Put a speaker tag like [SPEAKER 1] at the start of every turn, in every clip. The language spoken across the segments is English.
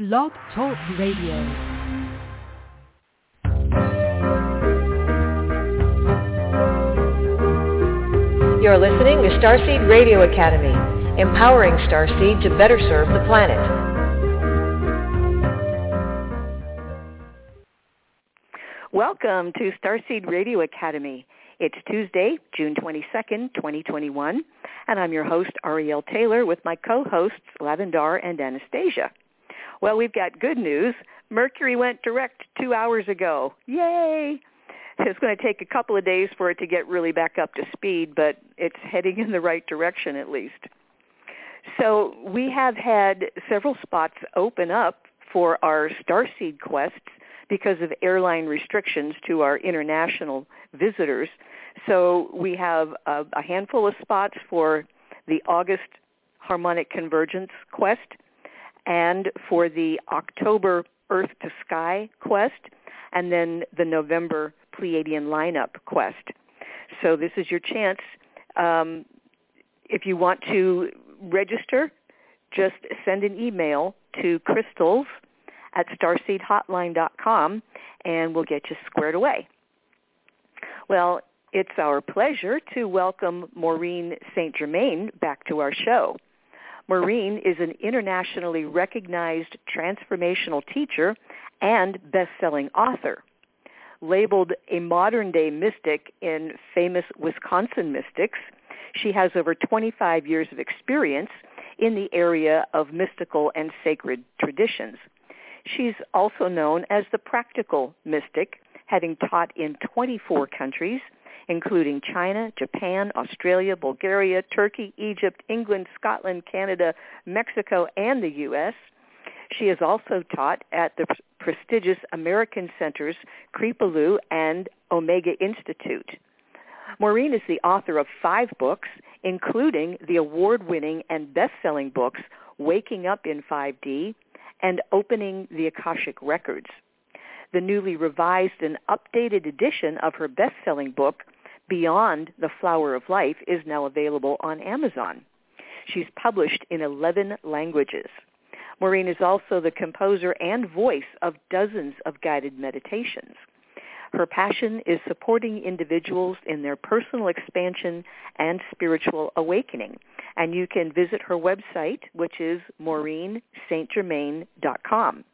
[SPEAKER 1] Blog Talk Radio.
[SPEAKER 2] You're listening to Starseed Radio Academy, empowering Starseed to better serve the planet.
[SPEAKER 3] Welcome to Starseed Radio Academy. It's Tuesday, June 22nd, 2021, and I'm your host, Ariel Taylor, with my co-hosts, Lavendar and Anastasia. Well, we've got good news. Mercury went direct two hours ago. Yay! It's going to take a couple of days for it to get really back up to speed, but it's heading in the right direction at least. So we have had several spots open up for our Starseed quests because of airline restrictions to our international visitors. So we have a, a handful of spots for the August Harmonic Convergence quest and for the October Earth to Sky quest, and then the November Pleiadian lineup quest. So this is your chance. Um, if you want to register, just send an email to crystals at starseedhotline.com and we'll get you squared away. Well, it's our pleasure to welcome Maureen St. Germain back to our show. Maureen is an internationally recognized transformational teacher and best-selling author. Labeled a modern-day mystic in famous Wisconsin mystics, she has over 25 years of experience in the area of mystical and sacred traditions. She's also known as the practical mystic, having taught in 24 countries, including China, Japan, Australia, Bulgaria, Turkey, Egypt, England, Scotland, Canada, Mexico, and the U.S. She has also taught at the prestigious American Centers Kripalu and Omega Institute. Maureen is the author of five books, including the award-winning and best-selling books Waking Up in 5D and Opening the Akashic Records. The newly revised and updated edition of her best-selling book, Beyond the Flower of Life, is now available on Amazon. She's published in 11 languages. Maureen is also the composer and voice of dozens of guided meditations. Her passion is supporting individuals in their personal expansion and spiritual awakening. And you can visit her website, which is maureenstgermain.com.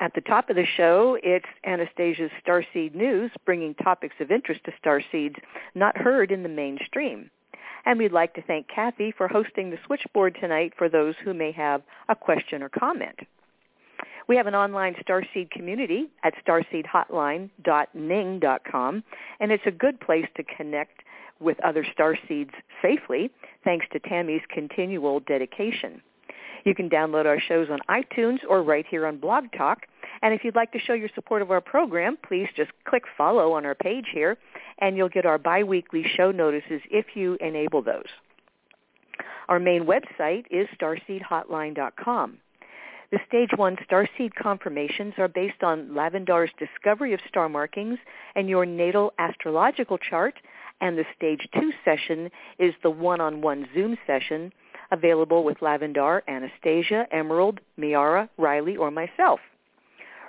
[SPEAKER 3] At the top of the show, it's Anastasia's Starseed News, bringing topics of interest to starseeds not heard in the mainstream. And we'd like to thank Kathy for hosting the switchboard tonight for those who may have a question or comment. We have an online Starseed community at starseedhotline.ning.com, and it's a good place to connect with other Starseeds safely, thanks to Tammy's continual dedication. You can download our shows on iTunes or right here on Blog Talk. And if you'd like to show your support of our program, please just click follow on our page here, and you'll get our biweekly show notices if you enable those. Our main website is starseedhotline.com. The Stage 1 Starseed confirmations are based on Lavendar's discovery of star markings and your natal astrological chart, and the Stage 2 session is the one-on-one Zoom session available with Lavendar, Anastasia, Emerald, Miara, Riley, or myself.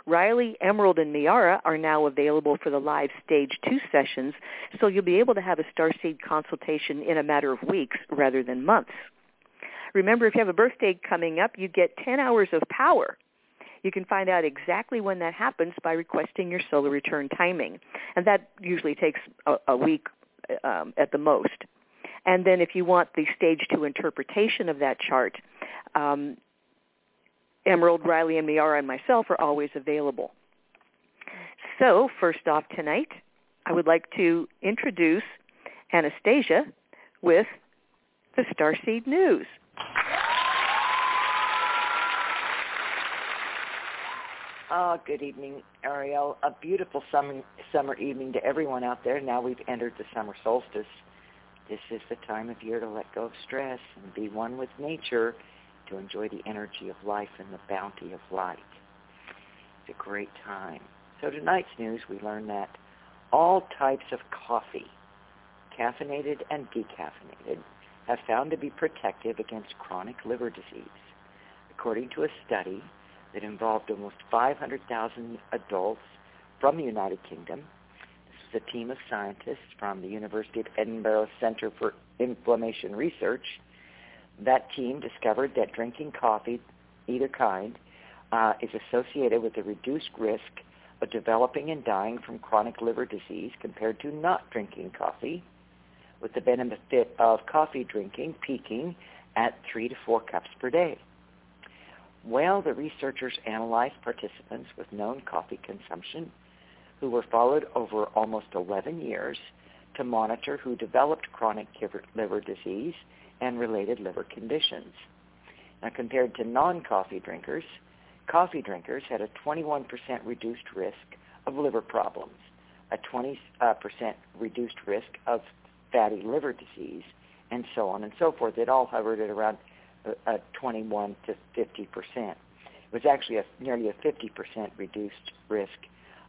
[SPEAKER 3] Riley, Emerald, and Miara are now available for the live Stage 2 sessions, so you'll be able to have a Starseed consultation in a matter of weeks rather than months. Remember, if you have a birthday coming up, you get 10 hours of power. You can find out exactly when that happens by requesting your solar return timing. And that usually takes a, a week um, at the most. And then if you want the stage two interpretation of that chart, um, Emerald, Riley, and Miara and myself are always available. So first off tonight, I would like to introduce Anastasia with the Starseed News.
[SPEAKER 4] Oh, good evening, Ariel. A beautiful summer summer evening to everyone out there. Now we've entered the summer solstice. This is the time of year to let go of stress and be one with nature to enjoy the energy of life and the bounty of light. It's a great time. So tonight's news, we learn that all types of coffee, caffeinated and decaffeinated, have found to be protective against chronic liver disease. according to a study that involved almost 500,000 adults from the United Kingdom. A team of scientists from the University of Edinburgh Center for Inflammation Research. That team discovered that drinking coffee, either kind, uh, is associated with a reduced risk of developing and dying from chronic liver disease compared to not drinking coffee, with the benefit of coffee drinking peaking at three to four cups per day. Well, the researchers analyzed participants with known coffee consumption who were followed over almost 11 years to monitor who developed chronic liver disease and related liver conditions. Now, compared to non-coffee drinkers, coffee drinkers had a 21% reduced risk of liver problems, a 20% uh, reduced risk of fatty liver disease, and so on and so forth. It all hovered at around a, a 21 to 50 percent. It was actually a, nearly a 50 percent reduced risk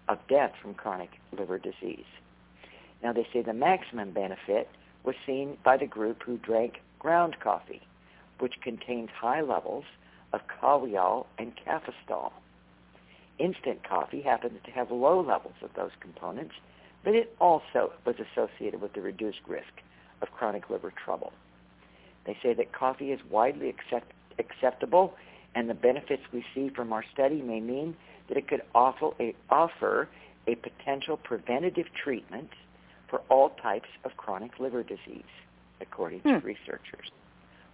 [SPEAKER 4] of death from chronic liver disease. Now they say the maximum benefit was seen by the group who drank ground coffee, which contains high levels of kahweol and cafestol. Instant coffee happens to have low levels of those components, but it also was associated with the reduced risk of chronic liver trouble. They say that coffee is widely accept, acceptable, and the benefits we see from our study may mean that it could offer a, offer a potential preventative treatment for all types of chronic liver disease, according to hmm. researchers.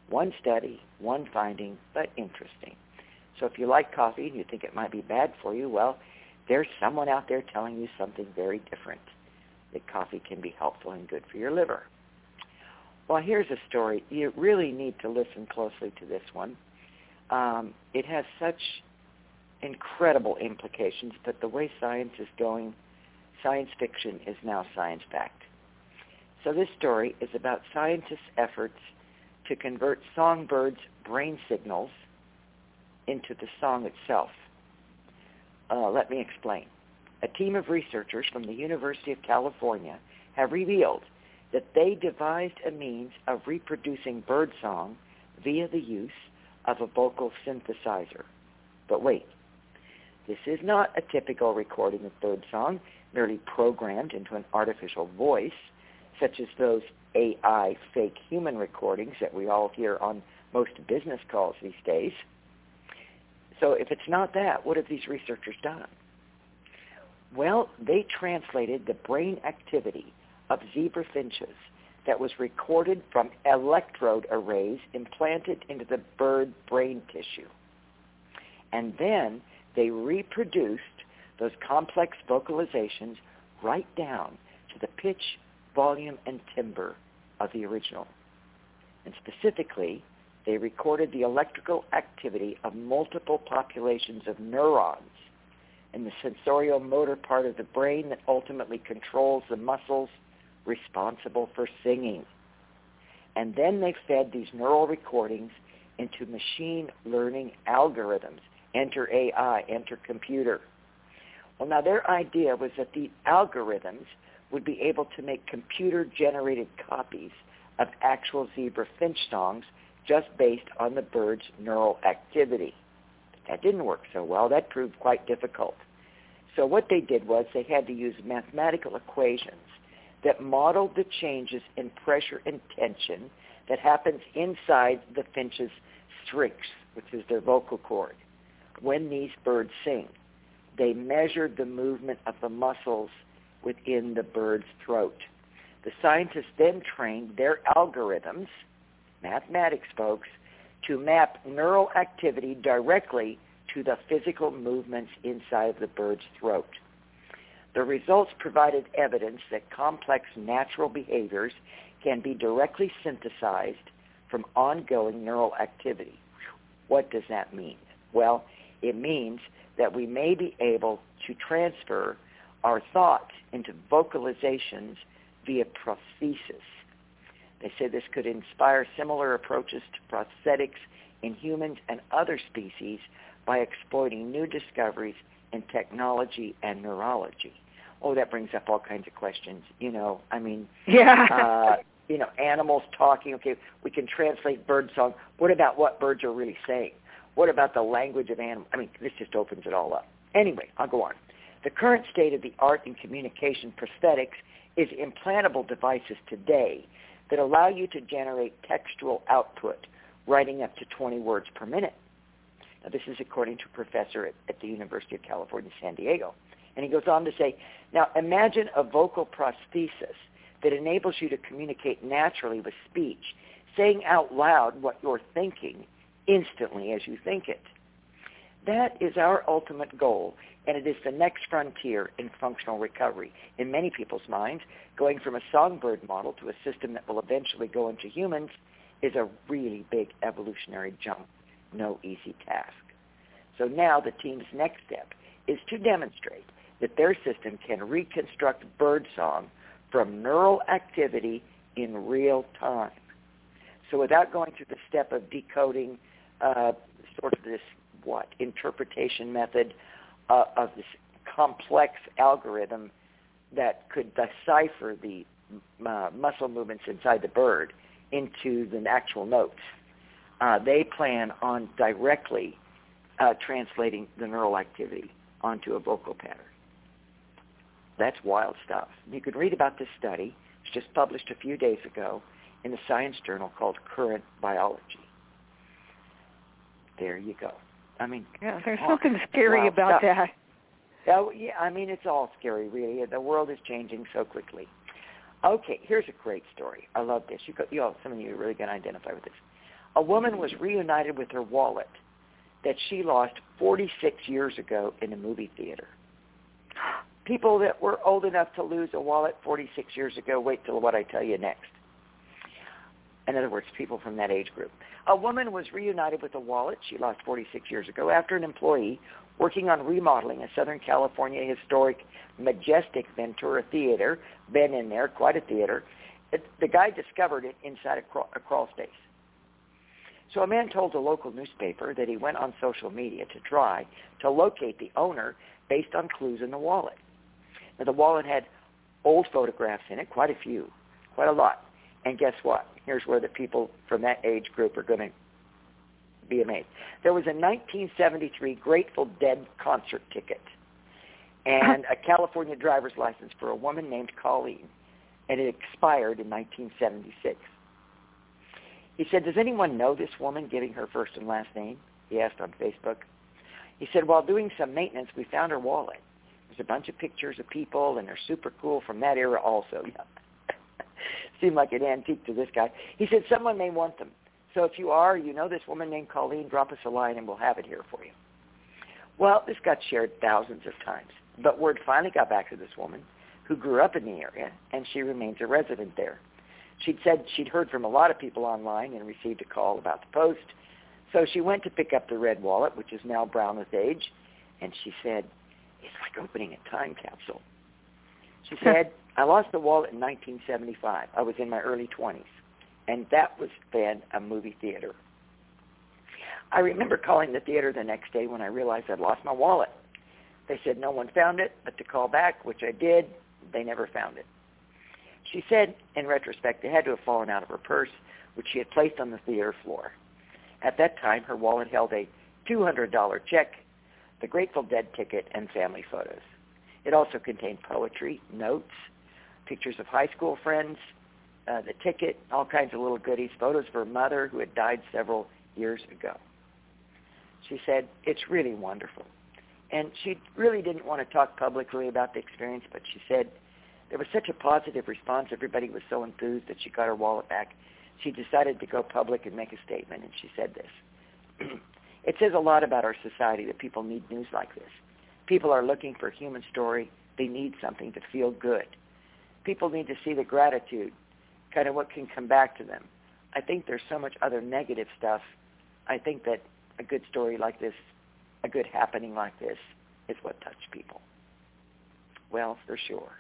[SPEAKER 4] One study, one finding, but interesting. So if you like coffee and you think it might be bad for you, well, there's someone out there telling you something very different, that coffee can be helpful and good for your liver. Well, here's a story. You really need to listen closely to this one. Um, it has such incredible implications, but the way science is going, science fiction is now science fact. So this story is about scientists' efforts to convert songbirds' brain signals into the song itself. Uh, let me explain. A team of researchers from the University of California have revealed that they devised a means of reproducing birdsong via the use of a vocal synthesizer. But wait, this is not a typical recording of birdsong, merely programmed into an artificial voice, such as those AI fake human recordings that we all hear on most business calls these days. So if it's not that, what have these researchers done? Well, they translated the brain activity of zebra finches that was recorded from electrode arrays implanted into the bird brain tissue. And then they reproduced those complex vocalizations right down to the pitch, volume, and timbre of the original. And specifically, they recorded the electrical activity of multiple populations of neurons in the sensorial motor part of the brain that ultimately controls the muscles responsible for singing. And then they fed these neural recordings into machine learning algorithms. Enter AI, enter computer. Well, now their idea was that the algorithms would be able to make computer-generated copies of actual zebra finch songs just based on the bird's neural activity. That didn't work so well. That proved quite difficult. So what they did was they had to use mathematical equations that modeled the changes in pressure and tension that happens inside the finch's strix, which is their vocal cord, when these birds sing. They measured the movement of the muscles within the bird's throat. The scientists then trained their algorithms, mathematics folks, to map neural activity directly to the physical movements inside the bird's throat. The results provided evidence that complex natural behaviors can be directly synthesized from ongoing neural activity. What does that mean? Well, it means that we may be able to transfer our thoughts into vocalizations via prosthesis. They say this could inspire similar approaches to prosthetics in humans and other species by exploiting new discoveries in technology and neurology oh, that brings up all kinds of questions. You know, I mean,
[SPEAKER 3] yeah.
[SPEAKER 4] uh, you know, animals talking. Okay, we can translate bird song. What about what birds are really saying? What about the language of animals? I mean, this just opens it all up. Anyway, I'll go on. The current state of the art in communication prosthetics is implantable devices today that allow you to generate textual output, writing up to 20 words per minute. Now, this is according to a professor at, at the University of California, San Diego. And he goes on to say, now imagine a vocal prosthesis that enables you to communicate naturally with speech, saying out loud what you're thinking instantly as you think it. That is our ultimate goal, and it is the next frontier in functional recovery. In many people's minds, going from a songbird model to a system that will eventually go into humans is a really big evolutionary jump. No easy task. So now the team's next step is to demonstrate that their system can reconstruct birdsong from neural activity in real time. So without going through the step of decoding uh, sort of this what interpretation method uh, of this complex algorithm that could decipher the uh, muscle movements inside the bird into the actual notes. Uh, they plan on directly uh, translating the neural activity onto a vocal pattern. That's wild stuff. You can read about this study. It's just published a few days ago in a science journal called Current Biology. There you go. I mean,
[SPEAKER 3] yeah, there's something scary about
[SPEAKER 4] stuff.
[SPEAKER 3] that.
[SPEAKER 4] Oh, yeah, I mean, it's all scary, really. The world is changing so quickly. Okay, here's a great story. I love this. You, go, you know, some of you are really going to identify with this. A woman was reunited with her wallet that she lost 46 years ago in a movie theater. People that were old enough to lose a wallet 46 years ago, wait till what I tell you next. In other words, people from that age group. A woman was reunited with a wallet she lost 46 years ago after an employee working on remodeling a Southern California historic majestic Ventura Theater, been in there, quite a theater. It, the guy discovered it inside a, crawl, a crawl space. So a man told a local newspaper that he went on social media to try to locate the owner based on clues in the wallet. Now the wallet had old photographs in it, quite a few, quite a lot. And guess what? Here's where the people from that age group are going to be amazed. There was a 1973 Grateful Dead concert ticket and a California driver's license for a woman named Colleen, and it expired in 1976. He said, does anyone know this woman giving her first and last name? He asked on Facebook. He said, while doing some maintenance, we found her wallet. There's a bunch of pictures of people, and they're super cool from that era also. seemed like an antique to this guy. He said, someone may want them. So if you are, you know this woman named Colleen, drop us a line and we'll have it here for you. Well, this got shared thousands of times. But word finally got back to this woman who grew up in the area, and she remains a resident there. She'd said she'd heard from a lot of people online and received a call about the post. So she went to pick up the red wallet, which is now brown with age, and she said, it's like opening a time capsule. She said, I lost the wallet in 1975. I was in my early 20s, and that was then a movie theater. I remember calling the theater the next day when I realized I'd lost my wallet. They said no one found it, but to call back, which I did, they never found it. She said, in retrospect, it had to have fallen out of her purse, which she had placed on the theater floor. At that time, her wallet held a $200 check, the Grateful Dead ticket, and family photos. It also contained poetry, notes, pictures of high school friends, uh, the ticket, all kinds of little goodies, photos of her mother who had died several years ago. She said, it's really wonderful. And she really didn't want to talk publicly about the experience, but she said there was such a positive response. Everybody was so enthused that she got her wallet back. She decided to go public and make a statement, and she said this. it says a lot about our society that people need news like this. People are looking for a human story. They need something to feel good. People need to see the gratitude, kind of what can come back to them. I think there's so much other negative stuff. I think that a good story like this a good happening like this is what touched people. Well, for sure.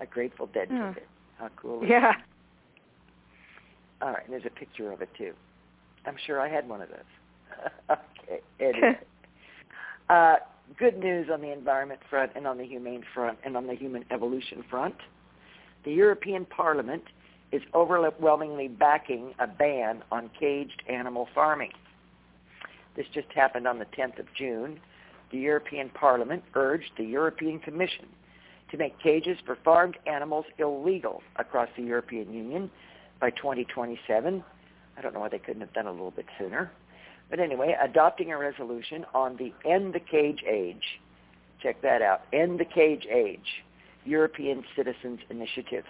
[SPEAKER 4] A Grateful Dead
[SPEAKER 3] Hmm.
[SPEAKER 4] ticket. How cool is
[SPEAKER 3] Yeah.
[SPEAKER 4] that? All right, and there's a picture of it too. I'm sure I had one of those. okay, anyway. uh, good news on the environment front and on the humane front and on the human evolution front. The European Parliament is overwhelmingly backing a ban on caged animal farming. this just happened on the 10th of June, the European Parliament urged the European Commission to make cages for farmed animals illegal across the European Union by 2027. I don't know why they couldn't have done a little bit sooner. But anyway, adopting a resolution on the End the Cage Age. Check that out. End the Cage Age, European Citizens Initiative.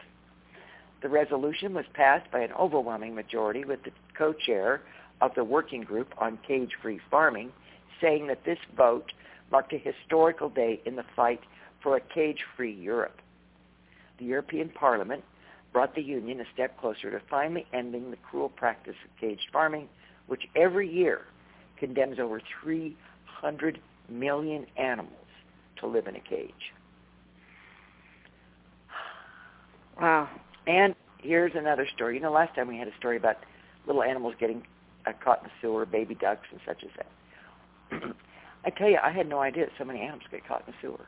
[SPEAKER 4] The resolution was passed by an overwhelming majority with the co-chair of the Working Group on Cage-Free Farming saying that this vote marked a historical day in the fight for a cage-free Europe. The European Parliament brought the Union a step closer to finally ending the cruel practice of caged farming, which every year condemns over 300 million animals to live in a cage.
[SPEAKER 3] Wow.
[SPEAKER 4] And here's another story. You know, last time we had a story about little animals getting uh, caught in the sewer, baby ducks and such as that. I tell you, I had no idea that so many animals get caught in the sewer.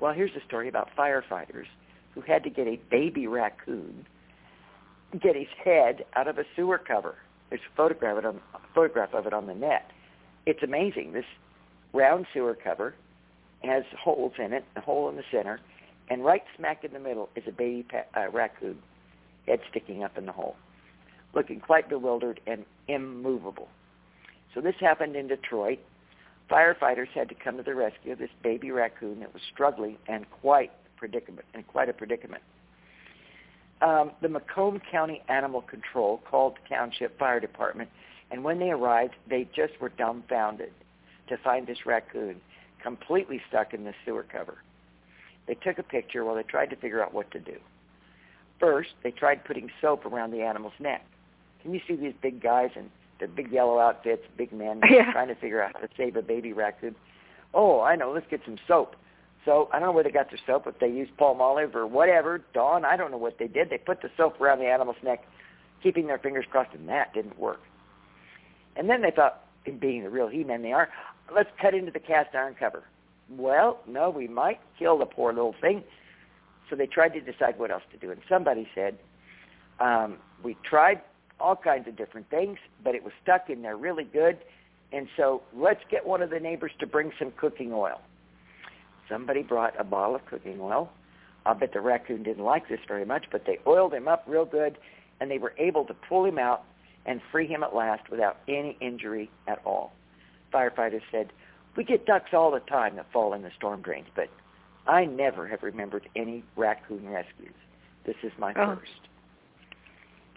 [SPEAKER 4] Well, here's a story about firefighters who had to get a baby raccoon, get his head out of a sewer cover. There's a photograph of it on, photograph of it on the net. It's amazing. This round sewer cover has holes in it, a hole in the center, and right smack in the middle is a baby pa- uh, raccoon, head sticking up in the hole, looking quite bewildered and immovable. So this happened in Detroit. Firefighters had to come to the rescue of this baby raccoon that was struggling and quite predicament and quite a predicament. Um, the Macomb County Animal Control called the township fire department, and when they arrived, they just were dumbfounded to find this raccoon completely stuck in the sewer cover. They took a picture while they tried to figure out what to do. First, they tried putting soap around the animal's neck. Can you see these big guys in the big yellow outfits, big men
[SPEAKER 3] yeah.
[SPEAKER 4] trying to figure out how to save a baby raccoon? Oh, I know. Let's get some soap. So I don't know where they got their soap, if they used Palmolive or whatever. Dawn, I don't know what they did. They put the soap around the animal's neck, keeping their fingers crossed, and that didn't work. And then they thought, in being the real he-men they are, let's cut into the cast iron cover. Well, no, we might kill the poor little thing. So they tried to decide what else to do. And somebody said, um, we tried all kinds of different things, but it was stuck in there really good. And so let's get one of the neighbors to bring some cooking oil. Somebody brought a bottle of cooking oil. I'll bet the raccoon didn't like this very much, but they oiled him up real good, and they were able to pull him out and free him at last without any injury at all. Firefighters said, we get ducks all the time that fall in the storm drains, but I never have remembered any raccoon rescues. This is my
[SPEAKER 3] Oh.
[SPEAKER 4] first.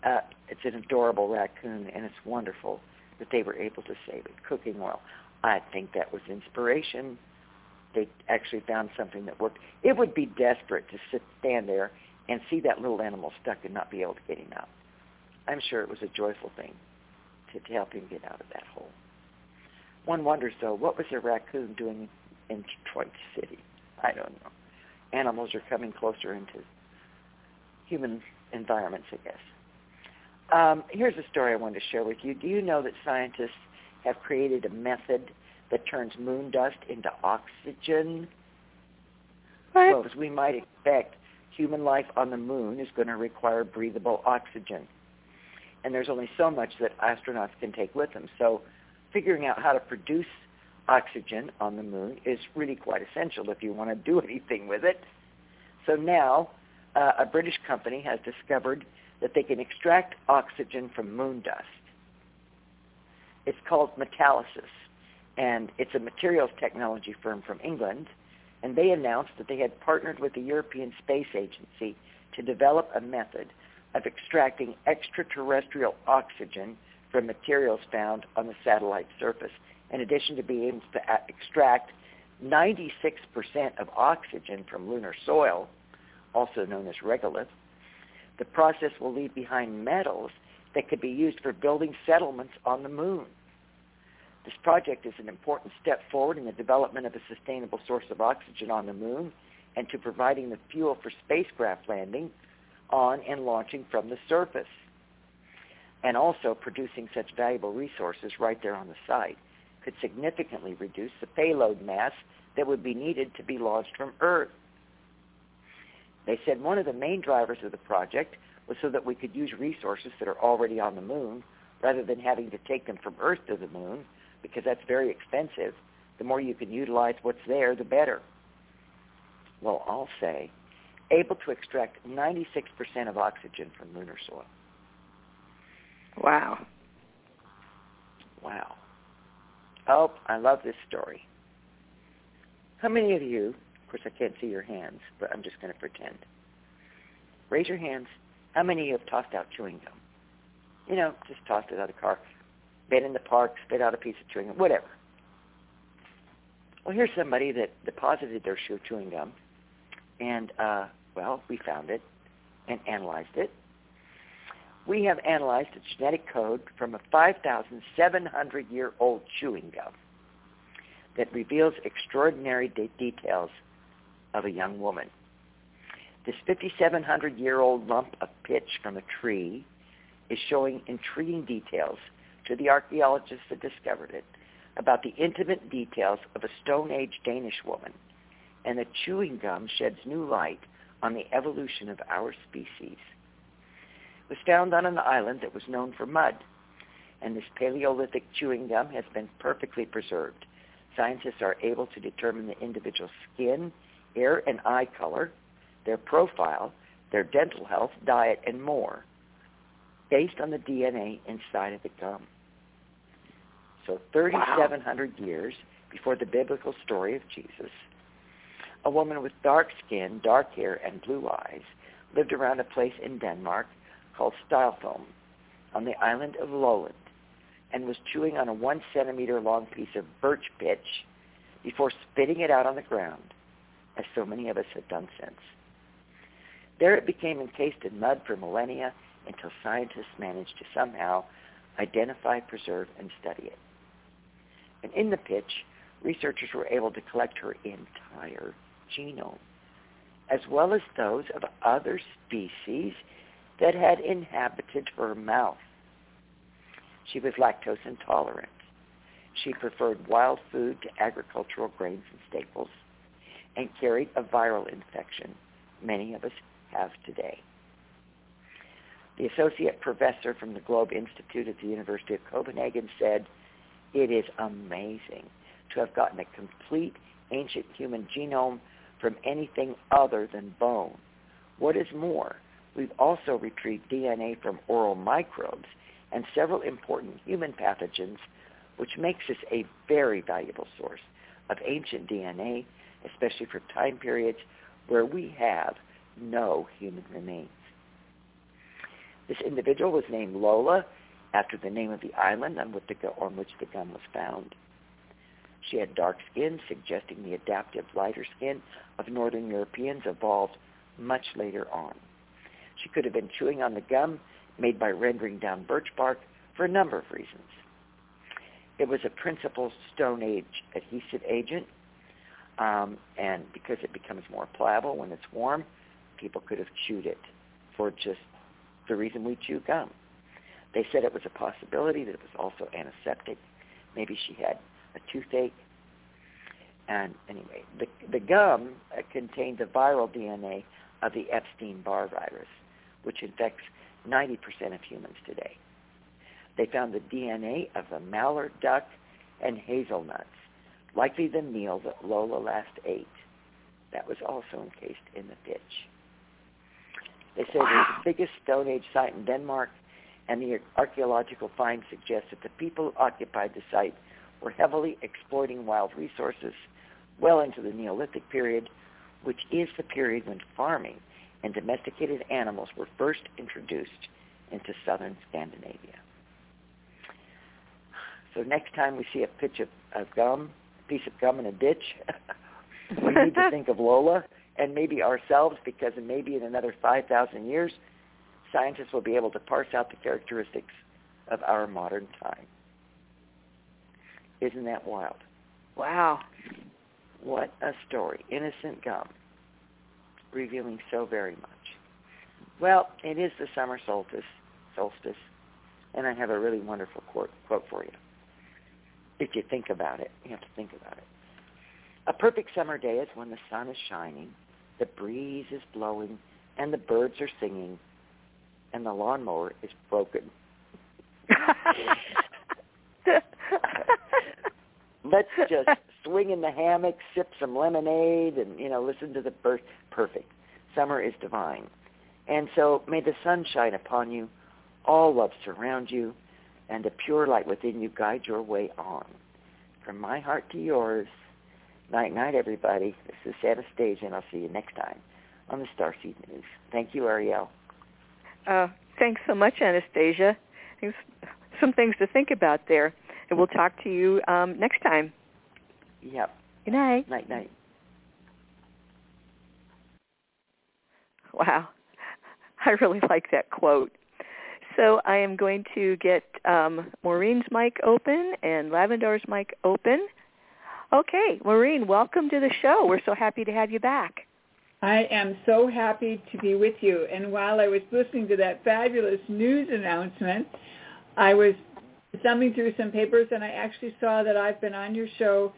[SPEAKER 4] Uh, it's an adorable raccoon, and it's wonderful that they were able to save it. Cooking oil. I think that was inspiration. They actually found something that worked. It would be desperate to sit, stand there and see that little animal stuck and not be able to get him out. I'm sure it was a joyful thing to, to help him get out of that hole. One wonders, though, what was a raccoon doing in Detroit City? I don't know. Animals are coming closer into human environments, I guess. Um, here's a story I wanted to share with you. Do you know that scientists have created a method that turns moon dust into oxygen?
[SPEAKER 3] What?
[SPEAKER 4] Well, as we might expect, human life on the moon is going to require breathable oxygen. And there's only so much that astronauts can take with them. So figuring out how to produce oxygen on the moon is really quite essential if you want to do anything with it. So now uh, a British company has discovered that they can extract oxygen from moon dust. It's called Metalysis, and it's a materials technology firm from England, and they announced that they had partnered with the European Space Agency to develop a method of extracting extraterrestrial oxygen from materials found on the satellite surface. In addition to being able to extract 96% of oxygen from lunar soil, also known as regolith, the process will leave behind metals that could be used for building settlements on the moon. This project is an important step forward in the development of a sustainable source of oxygen on the moon and to providing the fuel for spacecraft landing on and launching from the surface and also producing such valuable resources right there on the site could significantly reduce the payload mass that would be needed to be launched from Earth. They said one of the main drivers of the project was so that we could use resources that are already on the moon rather than having to take them from Earth to the moon, because that's very expensive. The more you can utilize what's there, the better. Well, I'll say, able to extract 96% of oxygen from lunar soil.
[SPEAKER 3] Wow.
[SPEAKER 4] Wow. Oh, I love this story. How many of you, of course I can't see your hands, but I'm just going to pretend. Raise your hands. How many of you have tossed out chewing gum? You know, just tossed it out of the car. Been in the park, spit out a piece of chewing gum, whatever. Well, here's somebody that deposited their shoe chewing gum, and, uh, well, we found it and analyzed it. We have analyzed a genetic code from a 5,700-year-old chewing gum that reveals extraordinary de- details of a young woman. This 5,700-year-old lump of pitch from a tree is showing intriguing details to the archaeologists that discovered it about the intimate details of a Stone Age Danish woman, and the chewing gum sheds new light on the evolution of our species. It was found on an island that was known for mud, and this Paleolithic chewing gum has been perfectly preserved. Scientists are able to determine the individual's skin, hair, and eye color, their profile, their dental health, diet, and more based on the DNA inside of the gum. So 3,700 wow. years before the biblical story of Jesus, a woman with dark skin, dark hair, and blue eyes lived around a place in Denmark called Syltholm on the island of Lolland and was chewing on a one centimeter long piece of birch pitch before spitting it out on the ground, as so many of us have done since. There it became encased in mud for millennia until scientists managed to somehow identify, preserve, and study it. In the pitch, researchers were able to collect her entire genome, as well as those of other species that had inhabited her mouth. She was lactose intolerant. She preferred wild food to agricultural grains and staples and carried a viral infection many of us have today. The associate professor from the Globe Institute at the University of Copenhagen said, it is amazing to have gotten a complete ancient human genome from anything other than bone. What is more, we've also retrieved DNA from oral microbes and several important human pathogens, which makes this a very valuable source of ancient DNA, especially for time periods where we have no human remains. This individual was named Lola after the name of the island on which the, on which the gun was found. She had dark skin, suggesting the adaptive lighter skin of Northern Europeans evolved much later on. She could have been chewing on the gum made by rendering down birch bark for a number of reasons. It was a principal Stone Age adhesive agent, um, and because it becomes more pliable when it's warm, people could have chewed it for just the reason we chew gum. They said it was a possibility that it was also antiseptic. Maybe she had a toothache. And anyway, the, the gum uh, contained the viral DNA of the Epstein-Barr virus, which infects 90% of humans today. They found the DNA of the mallard duck and hazelnuts, likely the meal that Lola last ate. That was also encased in the pitch. They say wow. it's the biggest Stone Age site in Denmark, and the archaeological finds suggest that the people who occupied the site were heavily exploiting wild resources well into the Neolithic period, which is the period when farming and domesticated animals were first introduced into southern Scandinavia. So next time we see a pitch of, of gum, a piece of gum in a ditch, we need to think of Lola and maybe ourselves because maybe in another 5,000 years, scientists will be able to parse out the characteristics of our modern time. Isn't that wild?
[SPEAKER 3] Wow.
[SPEAKER 4] What a story. Innocent gum, revealing so very much. Well, it is the summer solstice, solstice, and I have a really wonderful quote, quote for you. If you think about it, you have to think about it. A perfect summer day is when the sun is shining the breeze is blowing, and the birds are singing, and the lawnmower is broken. let's just swing in the hammock, sip some lemonade, and you know listen to the bird. Perfect. Summer is divine, and so may the sun shine upon you, all love surround you, and the pure light within you guide your way on. From my heart to yours. Night, night, everybody. This is Anastasia, and I'll see you next time on the Starseed News. Thank you, Ariel.
[SPEAKER 3] Uh, thanks so much, Anastasia. Some things to think about there. And we'll talk to you um, next time.
[SPEAKER 4] Yep.
[SPEAKER 3] Good night.
[SPEAKER 4] Night, night.
[SPEAKER 3] Wow. I really like that quote. So I am going to get um, Maureen's mic open and Lavendar's mic open. Okay, Maureen, welcome to the show. We're so happy to have you back.
[SPEAKER 1] I am so happy to be with you. And while I was listening to that fabulous news announcement, I was thumbing through some papers and I actually saw that I've been on your show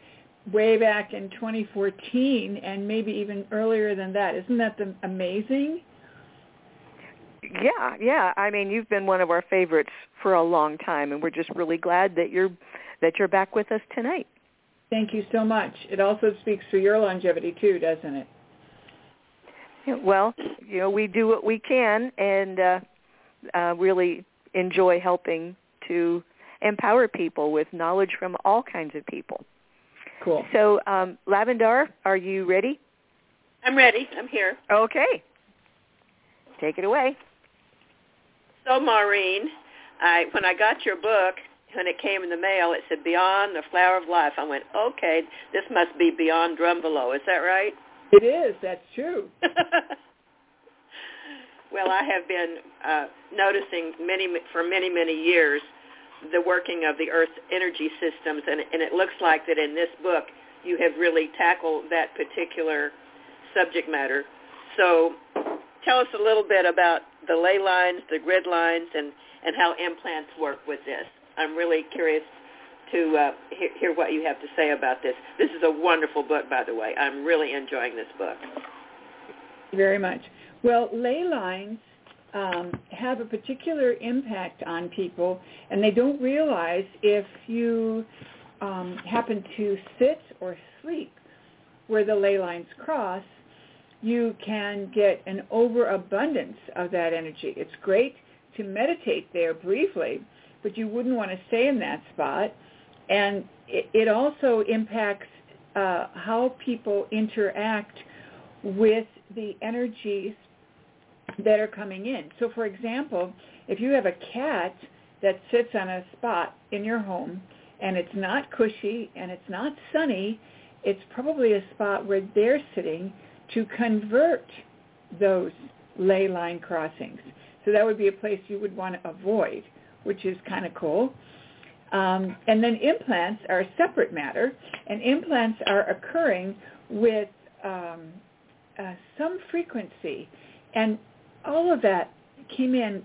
[SPEAKER 1] way back in 2014 and maybe even earlier than that. Isn't that the, amazing?
[SPEAKER 3] Yeah, yeah. I mean, you've been one of our favorites for a long time and we're just really glad that you're that you're back with us tonight.
[SPEAKER 1] Thank you so much. It also speaks for your longevity too, doesn't it?
[SPEAKER 3] Well, you know, we do what we can and uh, uh, really enjoy helping to empower people with knowledge from all kinds of people.
[SPEAKER 1] Cool.
[SPEAKER 3] So, um, Lavendar, are you ready?
[SPEAKER 5] I'm ready. I'm here.
[SPEAKER 3] Okay. Take it away.
[SPEAKER 5] So, Maureen, I when I got your book, when it came in the mail, it said Beyond the Flower of Life. I went, okay, this must be Beyond Drunvalo. Is that right?
[SPEAKER 1] It is. That's true.
[SPEAKER 5] well, I have been uh, noticing many for many many years the working of the Earth's energy systems, and, and it looks like that in this book you have really tackled that particular subject matter. So, tell us a little bit about the ley lines, the grid lines, and and how implants work with this. I'm really curious to uh, hear, hear what you have to say about this. This is a wonderful book, by the way. I'm really enjoying this book.
[SPEAKER 1] Very much. Well, ley lines um, have a particular impact on people, and they don't realize if you um, happen to sit or sleep where the ley lines cross, you can get an overabundance of that energy. It's great to meditate there briefly, but you wouldn't want to stay in that spot. And it, also impacts uh, how people interact with the energies that are coming in. So for example, if you have a cat that sits on a spot in your home and it's not cushy and it's not sunny, it's probably a spot where they're sitting to convert those ley line crossings. So that would be a place you would want to avoid, which is kind of cool. Um, and then implants are a separate matter, and implants are occurring with um, uh, some frequency. And all of that came in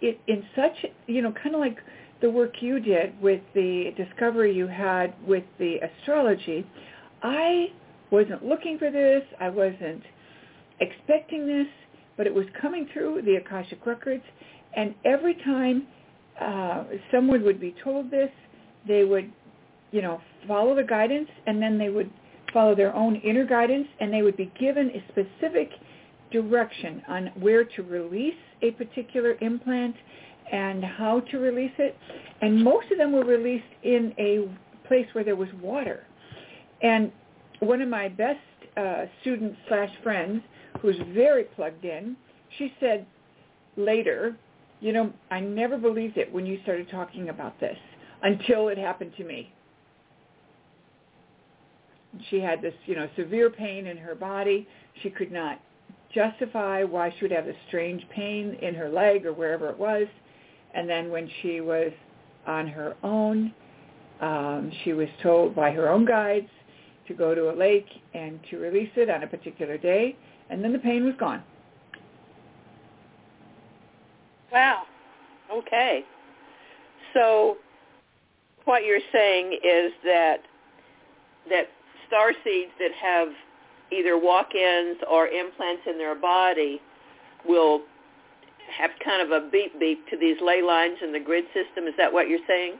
[SPEAKER 1] in such, you know, kind of like the work you did with the discovery you had with the astrology. I wasn't looking for this. I wasn't expecting this, but it was coming through the Akashic Records. And every time uh, someone would be told this, they would, you know, follow the guidance, and then they would follow their own inner guidance, and they would be given a specific direction on where to release a particular implant and how to release it. And most of them were released in a place where there was water. And one of my best uh, students slash friends, who's very plugged in, she said later, you know, I never believed it when you started talking about this until it happened to me. She had this, you know, severe pain in her body. She could not justify why she would have this strange pain in her leg or wherever it was. And then when she was on her own, um, she was told by her own guides to go to a lake and to release it on a particular day, and then the pain was gone.
[SPEAKER 5] Wow. Okay. So what you're saying is that that star seeds that have either walk-ins or implants in their body will have kind of a beep beep to these ley lines in the grid system. Is that what you're saying?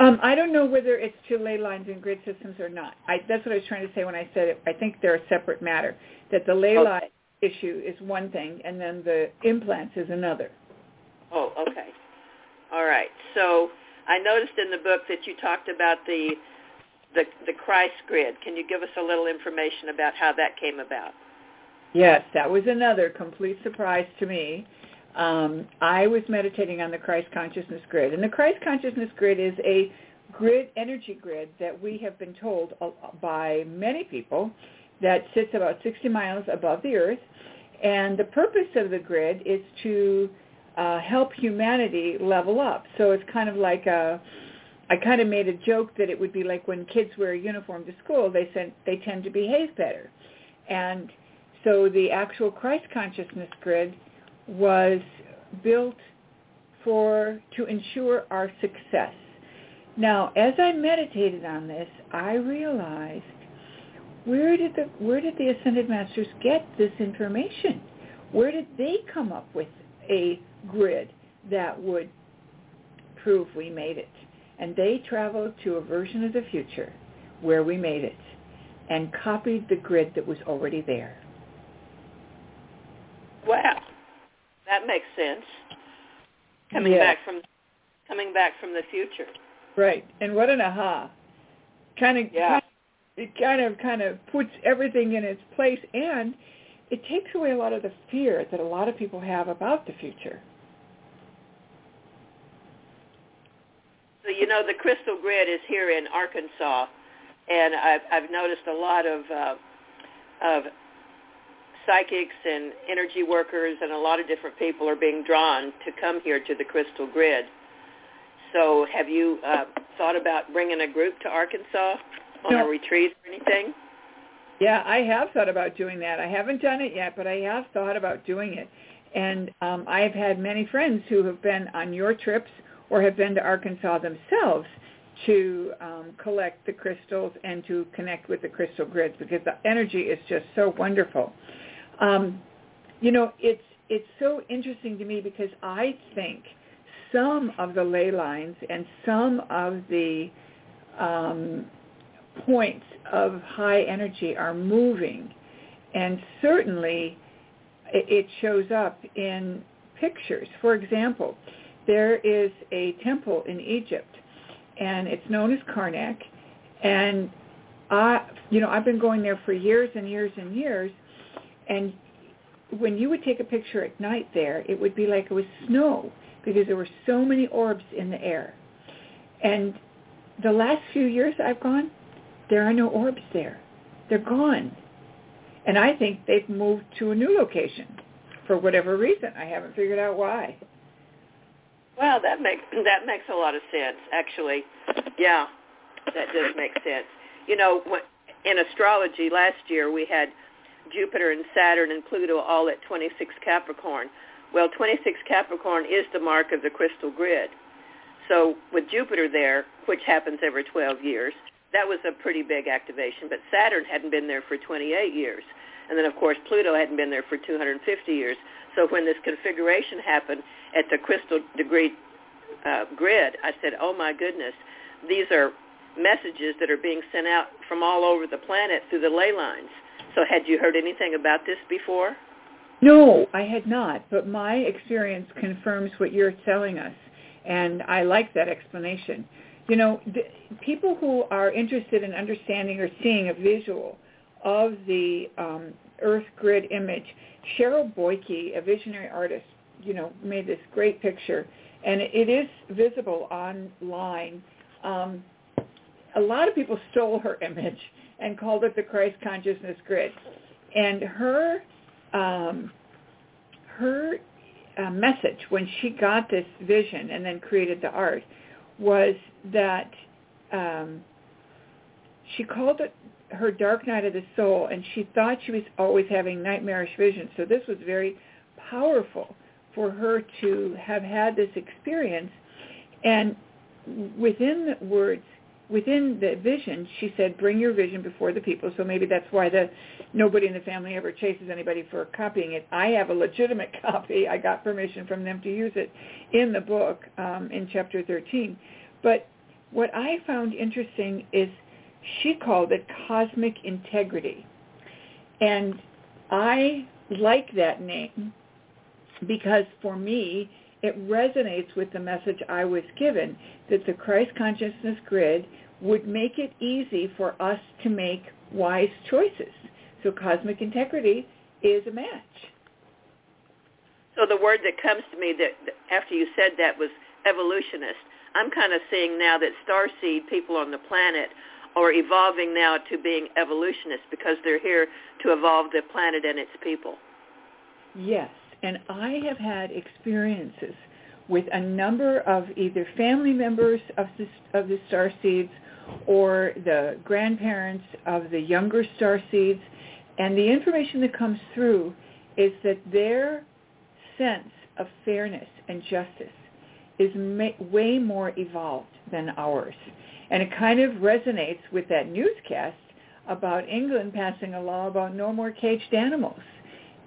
[SPEAKER 1] Um, I don't know whether it's to ley lines and grid systems or not. I, that's what I was trying to say when I said it. I think they're a separate matter. That the ley
[SPEAKER 5] Okay.
[SPEAKER 1] line issue is one thing, and then the implants is another.
[SPEAKER 5] Oh, okay. All right. So I noticed in the book that you talked about the the the Christ grid. Can you give us a little information about how that came about?
[SPEAKER 1] Yes, that was another complete surprise to me. Um, I was meditating on the Christ consciousness grid, and the Christ consciousness grid is a grid, energy grid that we have been told uh, by many people that sits about 60 miles above the earth. And the purpose of the grid is to uh, help humanity level up. So it's kind of like a, I kind of made a joke that it would be like when kids wear a uniform to school, they sent, they tend to behave better. And so the actual Christ consciousness grid was built for to ensure our success. Now, as I meditated on this, I realized where did the where did the ascended masters get this information? Where did they come up with a grid that would prove we made it? And they traveled to a version of the future where we made it and copied the grid that was already there.
[SPEAKER 5] Wow, that makes sense. Coming
[SPEAKER 1] Yeah.
[SPEAKER 5] back from coming back from the future.
[SPEAKER 1] Right. And what an aha. Kind of,
[SPEAKER 5] Yeah.
[SPEAKER 1] it kind of kind of puts everything in its place and it takes away a lot of the fear that a lot of people have about the future.
[SPEAKER 5] So you know the crystal grid is here in Arkansas, and I've I've noticed a lot of uh, of psychics and energy workers and a lot of different people are being drawn to come here to the crystal grid. So have you uh, thought about bringing a group to Arkansas on
[SPEAKER 1] No.
[SPEAKER 5] a retreat or anything?
[SPEAKER 1] Yeah, I have thought about doing that. I haven't done it yet, but I have thought about doing it. And um, I've had many friends who have been on your trips or have been to Arkansas themselves to um, collect the crystals and to connect with the crystal grids because the energy is just so wonderful. Um, you know, it's it's so interesting to me because I think some of the ley lines and some of the um, points of high energy are moving, and certainly it it shows up in pictures. For example, there is a temple in Egypt, and it's known as Karnak, and I, you know, I've been going there for years and years and years, and when you would take a picture at night there, it would be like it was snow because there were so many orbs in the air. And the last few years I've gone, there are no orbs there. They're gone. And I think they've moved to a new location for whatever reason. I haven't figured out why.
[SPEAKER 5] Well, that makes that makes a lot of sense, actually. Yeah, that does make sense. You know, in astrology last year we had Jupiter and Saturn and Pluto all at 26 Capricorn. Well, 26 Capricorn is the mark of the crystal grid. So with Jupiter there, which happens every 12 years, that was a pretty big activation. But Saturn hadn't been there for 28 years. And then, of course, Pluto hadn't been there for 250 years. So when this configuration happened at the crystal degree uh, grid, I said, oh, my goodness, these are messages that are being sent out from all over the planet through the ley lines. So had you heard anything about this before?
[SPEAKER 1] No, I had not, but my experience confirms what you're telling us, and I like that explanation. You know, people who are interested in understanding or seeing a visual of the um, Earth grid image, Cheryl Boyke, a visionary artist, you know, made this great picture, and it is visible online. Um, a lot of people stole her image and called it the Christ Consciousness Grid, and her um, her uh, message when she got this vision and then created the art was that um, she called it her dark night of the soul, and she thought she was always having nightmarish visions. So this was very powerful for her to have had this experience. And within the words, within the vision, she said, "Bring your vision before the people." So maybe that's why the nobody in the family ever chases anybody for copying it. I have a legitimate copy. I got permission from them to use it in the book um, in chapter 13. But what I found interesting is she called it cosmic integrity. And I like that name because for me, it resonates with the message I was given that the Christ consciousness grid would make it easy for us to make wise choices. So cosmic integrity is a match.
[SPEAKER 5] So the word that comes to me that after you said that was evolutionist. I'm kind of seeing now that starseed people on the planet are evolving now to being evolutionists because they're here to evolve the planet and its people.
[SPEAKER 1] Yes, and I have had experiences with a number of either family members of the, of the star seeds or the grandparents of the younger star seeds, and the information that comes through is that their sense of fairness and justice is ma- way more evolved than ours. And it kind of resonates with that newscast about England passing a law about no more caged animals.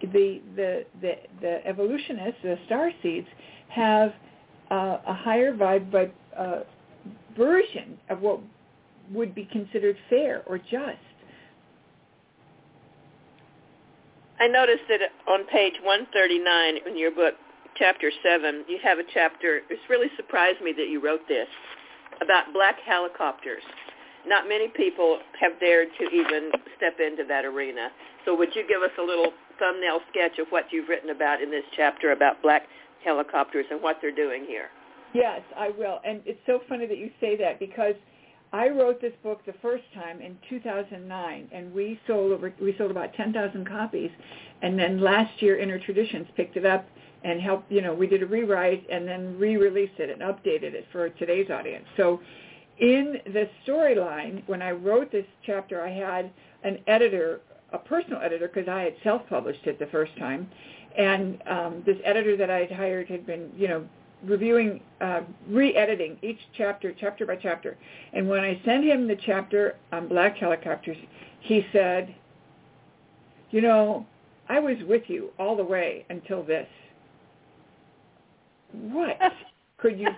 [SPEAKER 1] The, the, the, the evolutionists, the star seeds, have uh, a higher vibe uh, version of what would be considered fair or just.
[SPEAKER 5] I noticed that on page 139 in your book, chapter 7, you have a chapter, it's really surprised me that you wrote this, about black helicopters. Not many people have dared to even step into that arena. So would you give us a little thumbnail sketch of what you've written about in this chapter about black helicopters and what they're doing here?
[SPEAKER 1] Yes, I will. And it's so funny that you say that because I wrote this book the first time in 2009, and we sold over we sold about 10,000 copies, and then last year Inner Traditions picked it up and helped. You know, we did a rewrite and then re-released it and updated it for today's audience. So, in the storyline, when I wrote this chapter, I had an editor, a personal editor, because I had self-published it the first time, and um, this editor that I had hired had been, you know, reviewing, uh, re-editing each chapter, chapter by chapter. And when I sent him the chapter on black helicopters, he said, you know, I was with you all the way until this. What could you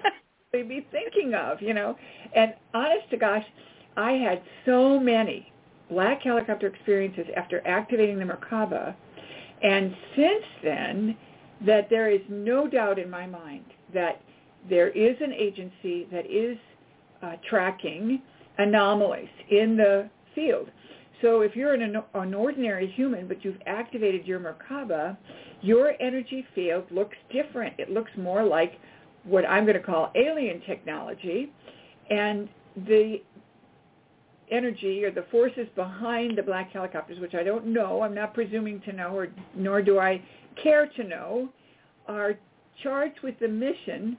[SPEAKER 1] be thinking of, you know? And honest to gosh, I had so many black helicopter experiences after activating the Merkaba. And since then, that there is no doubt in my mind that there is an agency that is uh, tracking anomalies in the field. So if you're an, an ordinary human, but you've activated your Merkaba, your energy field looks different. It looks more like what I'm going to call alien technology. And the energy or the forces behind the black helicopters, which I don't know, I'm not presuming to know, or nor do I care to know, are charged with the mission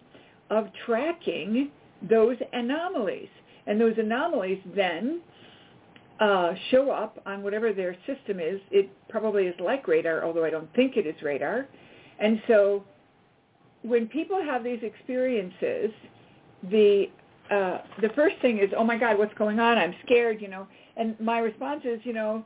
[SPEAKER 1] of tracking those anomalies. And those anomalies then uh, show up on whatever their system is. It probably is like radar, although I don't think it is radar. And so when people have these experiences, the uh, the first thing is, oh my God, what's going on? I'm scared, you know. And my response is, you know,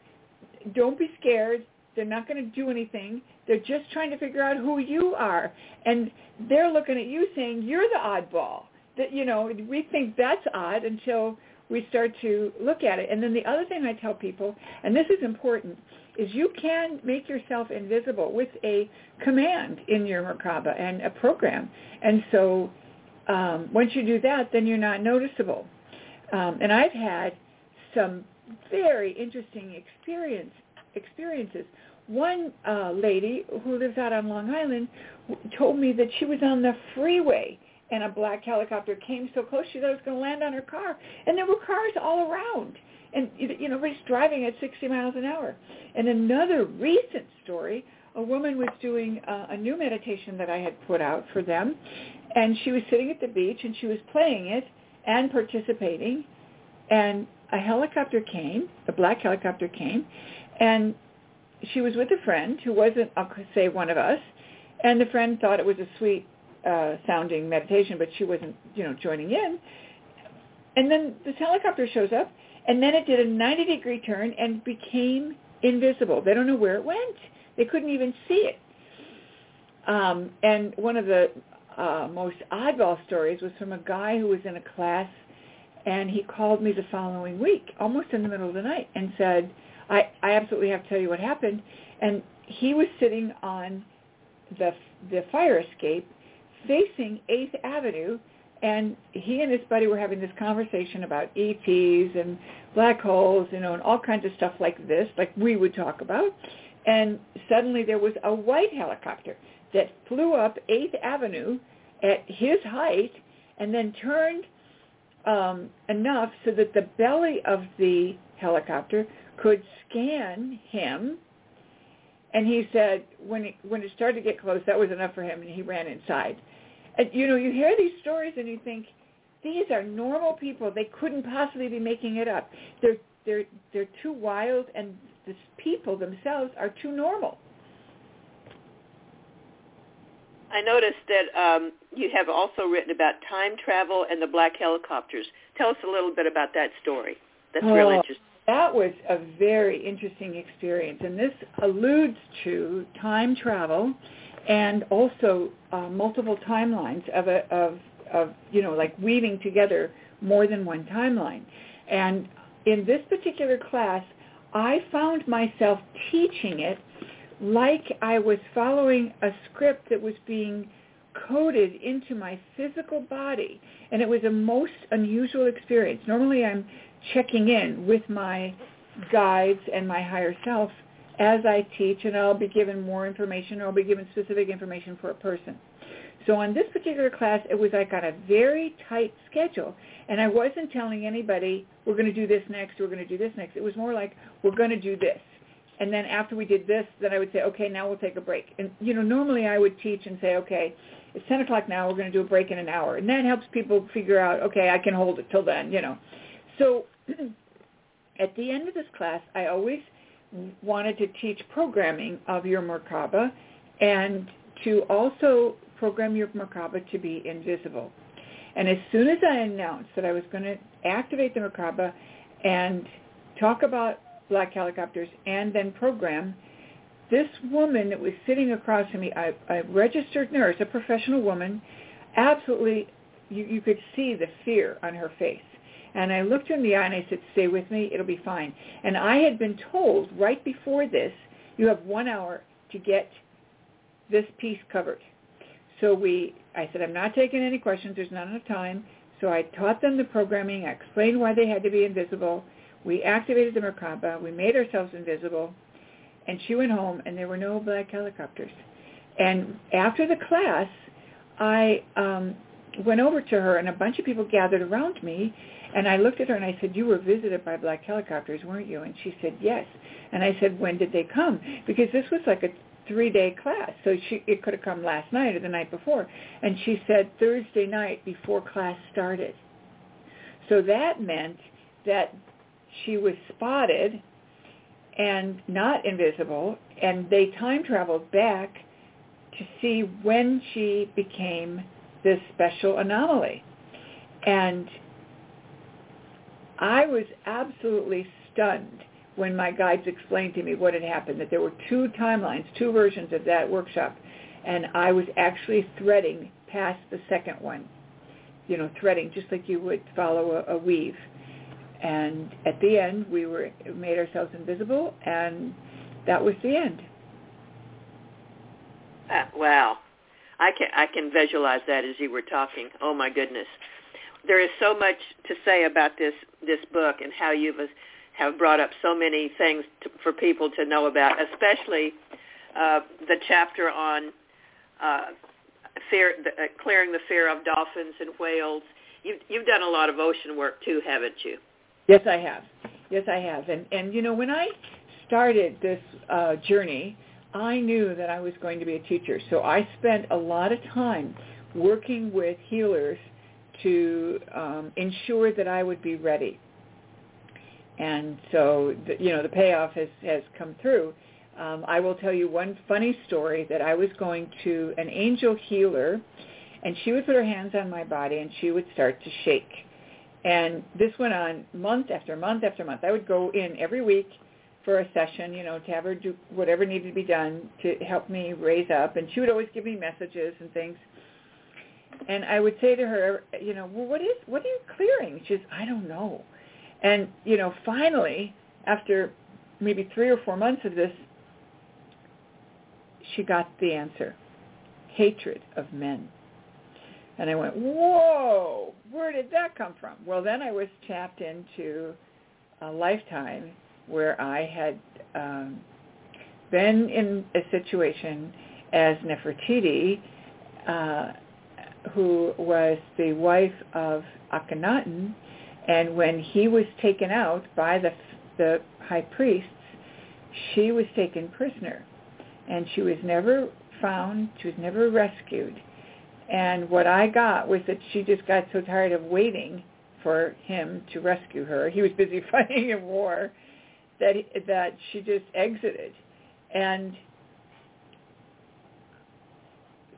[SPEAKER 1] don't be scared. They're not going to do anything. They're just trying to figure out who you are. And they're looking at you saying, you're the oddball. That, you know, we think that's odd until we start to look at it. And then the other thing I tell people, and this is important, is you can make yourself invisible with a command in your Merkaba and a program. And so um, once you do that, then you're not noticeable. Um, and I've had some very interesting experience experiences. One uh, lady who lives out on Long Island told me that she was on the freeway and a black helicopter came so close she thought it was going to land on her car. And there were cars all around. And, you know, everybody's driving at 60 miles an hour. And another recent story, a woman was doing uh, a new meditation that I had put out for them. And she was sitting at the beach and she was playing it and participating. And a helicopter came, a black helicopter came, and she was with a friend who wasn't, I'll say, one of us. And the friend thought it was a sweet uh, sounding meditation, but she wasn't, you know, joining in. And then this helicopter shows up, and then it did a 90 degree turn and became invisible. They don't know where it went. They couldn't even see it. Um, and one of the uh, most oddball stories was from a guy who was in a class And he called me the following week, almost in the middle of the night, and said, I, I absolutely have to tell you what happened. And he was sitting on the the fire escape facing 8th Avenue and he and his buddy were having this conversation about ETs and black holes, you know, and all kinds of stuff like this, like we would talk about. And suddenly there was a white helicopter that flew up 8th Avenue at his height and then turned um, enough so that the belly of the helicopter could scan him. And he said when it, when it started to get close, that was enough for him, and he ran inside. And, you know, you hear these stories and you think, these are normal people. They couldn't possibly be making it up. They're they're they're too wild, and the people themselves are too normal.
[SPEAKER 5] I noticed that um, you have also written about time travel and the black helicopters. Tell us a little bit about that story. That's
[SPEAKER 1] oh,
[SPEAKER 5] really interesting.
[SPEAKER 1] That was a very interesting experience, and this alludes to time travel and also uh, multiple timelines of, a, of, of, you know, like weaving together more than one timeline. And in this particular class, I found myself teaching it like I was following a script that was being coded into my physical body. And it was a most unusual experience. Normally I'm checking in with my guides and my higher self as I teach, and I'll be given more information, or I'll be given specific information for a person. So on this particular class, it was like on a very tight schedule, and I wasn't telling anybody, we're going to do this next, we're going to do this next. It was more like, we're going to do this. And then after we did this, then I would say, okay, now we'll take a break. And, you know, normally I would teach and say, okay, it's 10 o'clock now, we're going to do a break in an hour. And that helps people figure out, okay, I can hold it till then, you know. So at the end of this class, I always wanted to teach programming of your Merkaba and to also program your Merkaba to be invisible. And as soon as I announced that I was going to activate the Merkaba and talk about black helicopters and then program, this woman that was sitting across from me, a, a registered nurse, a professional woman, absolutely, you, you could see the fear on her face. And I looked her in the eye and I said, stay with me, it'll be fine. And I had been told right before this, you have one hour to get this piece covered. So we, I said, I'm not taking any questions, there's not enough time. So I taught them the programming, I explained why they had to be invisible. We activated the Merkaba, we made ourselves invisible, and she went home and there were no black helicopters. And after the class, I um, went over to her and a bunch of people gathered around me and I looked at her and I said, you were visited by black helicopters, weren't you? And she said, yes. And I said, when did they come? Because this was like a three-day class, so she, it could have come last night or the night before. And she said Thursday night before class started. So that meant that she was spotted and not invisible, and they time traveled back to see when she became this special anomaly. And I was absolutely stunned when my guides explained to me what had happened, that there were two timelines, two versions of that workshop, and I was actually threading past the second one, you know, threading just like you would follow a, a weave. And at the end, we were made ourselves invisible, and that was the end.
[SPEAKER 5] Uh, wow, I can I can visualize that as you were talking. Oh my goodness there is so much to say about this this book and how you have have brought up so many things to, for people to know about, especially uh, the chapter on uh, fear, the, uh, clearing the fear of dolphins and whales. You've, you've done a lot of ocean work too, haven't you?
[SPEAKER 1] Yes, I have. Yes, I have. And and you know when I started this uh, journey, I knew that I was going to be a teacher. So I spent a lot of time working with healers to um, ensure that I would be ready. And so, the, you know, the payoff has, has come through. Um, I will tell you one funny story that I was going to an angel healer, and she would put her hands on my body, and she would start to shake. And this went on month after month after month. I would go in every week for a session, you know, to have her do whatever needed to be done to help me raise up. And she would always give me messages and things. And I would say to her, you know, well, what is what are you clearing? She says, I don't know. And you know, finally, after maybe three or four months of this, she got the answer: hatred of men. And I went, whoa, where did that come from? Well, then I was tapped into a lifetime where I had um, been in a situation as Nefertiti, uh, who was the wife of Akhenaten, and when he was taken out by the the high priests, she was taken prisoner, and she was never found. She was never rescued. And what I got was that she just got so tired of waiting for him to rescue her. He was busy fighting a war that that she just exited. And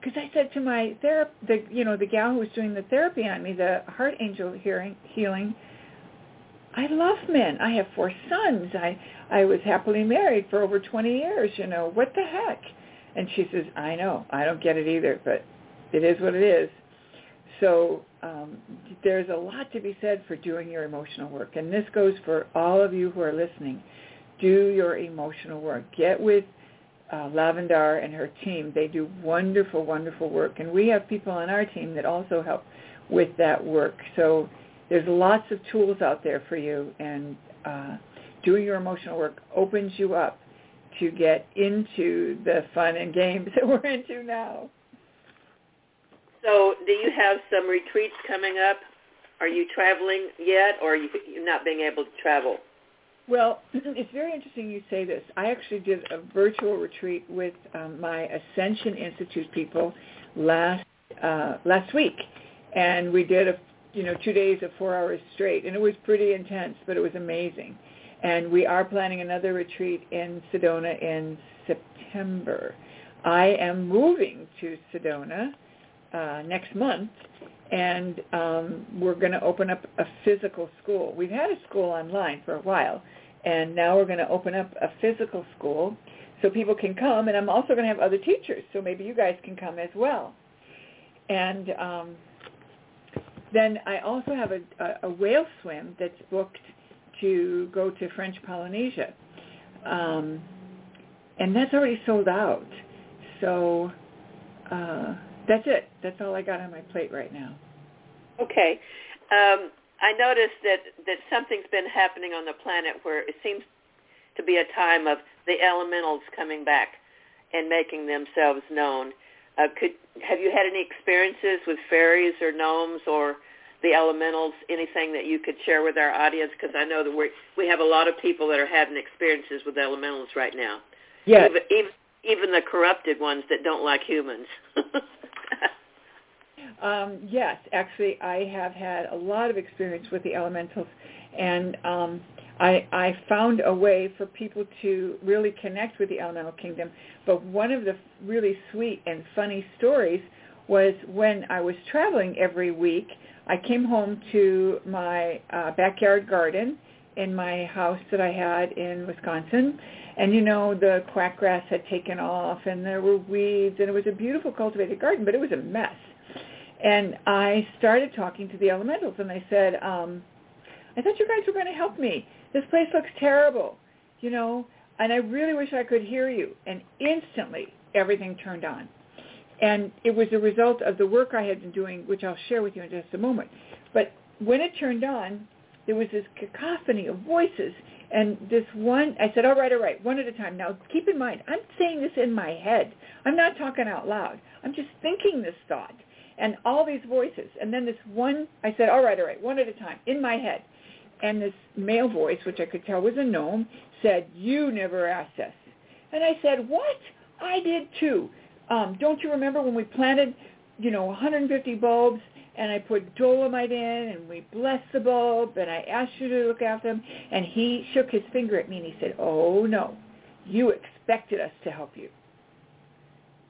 [SPEAKER 1] because I said to my therap, the you know the gal who was doing the therapy on me, the heart angel hearing healing. I love men. I have four sons. I I was happily married for over 20 years. You know what the heck? And she says, I know. I don't get it either, but it is what it is. So um, there's a lot to be said for doing your emotional work, and this goes for all of you who are listening. Do your emotional work. Get with uh, Lavendar and her team. They do wonderful, wonderful work, and we have people on our team that also help with that work. So there's lots of tools out there for you, and uh, doing your emotional work opens you up to get into the fun and games that we're into now.
[SPEAKER 5] So do you have some retreats coming up? Are you traveling yet, or are you not being able to travel?
[SPEAKER 1] Well, it's very interesting you say this. I actually did a virtual retreat with um, my Ascension Institute people last uh, last week, and we did a you know two days of four hours straight, and it was pretty intense, but it was amazing. And we are planning another retreat in Sedona in September. I am moving to Sedona uh, next month, and um, we're going to open up a physical school. We've had a school online for a while, and now we're going to open up a physical school so people can come. And I'm also going to have other teachers, so maybe you guys can come as well. And um, then I also have a, a, a whale swim that's booked to go to French Polynesia. Um, and that's already sold out. So uh, that's it. That's all I got on my plate right now.
[SPEAKER 5] Okay. Um, I noticed that, that something's been happening on the planet where it seems to be a time of the elementals coming back and making themselves known. Uh, could have you had any experiences with fairies or gnomes or the elementals? Anything that you could share with our audience? Because I know that we we have a lot of people that are having experiences with elementals right now.
[SPEAKER 1] Yeah.
[SPEAKER 5] Even, even even the corrupted ones that don't like humans.
[SPEAKER 1] um, yes, actually, I have had a lot of experience with the elementals, and um, I, I found a way for people to really connect with the elemental kingdom. But one of the really sweet and funny stories was when I was traveling every week. I came home to my uh, backyard garden in my house that I had in Wisconsin, and you know the quack grass had taken off and there were weeds and it was a beautiful cultivated garden but it was a mess and i started talking to the elementals and i said um i thought you guys were going to help me this place looks terrible you know and i really wish i could hear you and instantly everything turned on and it was a result of the work i had been doing which i'll share with you in just a moment but when it turned on there was this cacophony of voices and this one, I said, all right, all right, one at a time. Now, keep in mind, I'm saying this in my head. I'm not talking out loud. I'm just thinking this thought and all these voices. And then this one, I said, all right, all right, one at a time, in my head. And this male voice, which I could tell was a gnome, said, you never asked us. And I said, what? I did too. Um, don't you remember when we planted, you know, 150 bulbs and I put dolomite in and we blessed the bulb and I asked you to look after them and he shook his finger at me and he said, oh no, you expected us to help you.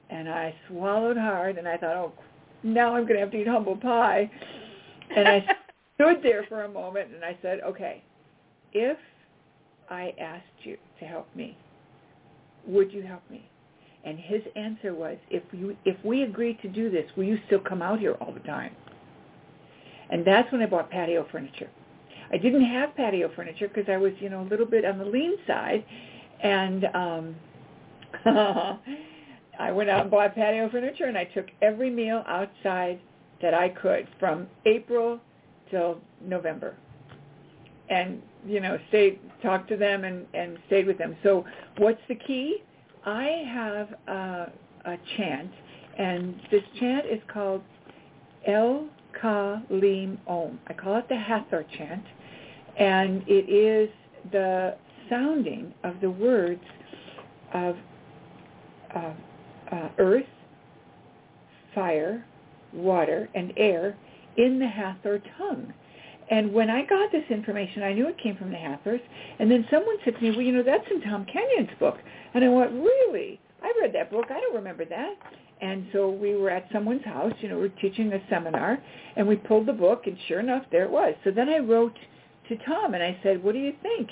[SPEAKER 1] And I swallowed hard and I thought, oh, now I'm going to have to eat humble pie. And I stood there for a moment and I said, okay, if I asked you to help me, would you help me? And his answer was, if you if we agree to do this, will you still come out here all the time? And that's when I bought patio furniture. I didn't have patio furniture because I was, you know, a little bit on the lean side, and um, I went out and bought patio furniture, and I took every meal outside that I could from April till November, and you know, stayed, talked to them, and and stayed with them. So, what's the key? I have a, a chant, and this chant is called El Kalim Om. I call it the Hathor chant, and it is the sounding of the words of uh, uh, earth, fire, water, and air in the Hathor tongue. And when I got this information, I knew it came from the Hathors. And then someone said to me, well, you know, that's in Tom Kenyon's book. And I went, really? I read that book. I don't remember that. And so we were at someone's house, you know, we are teaching a seminar, and we pulled the book, and sure enough, there it was. So then I wrote to Tom, and I said, what do you think?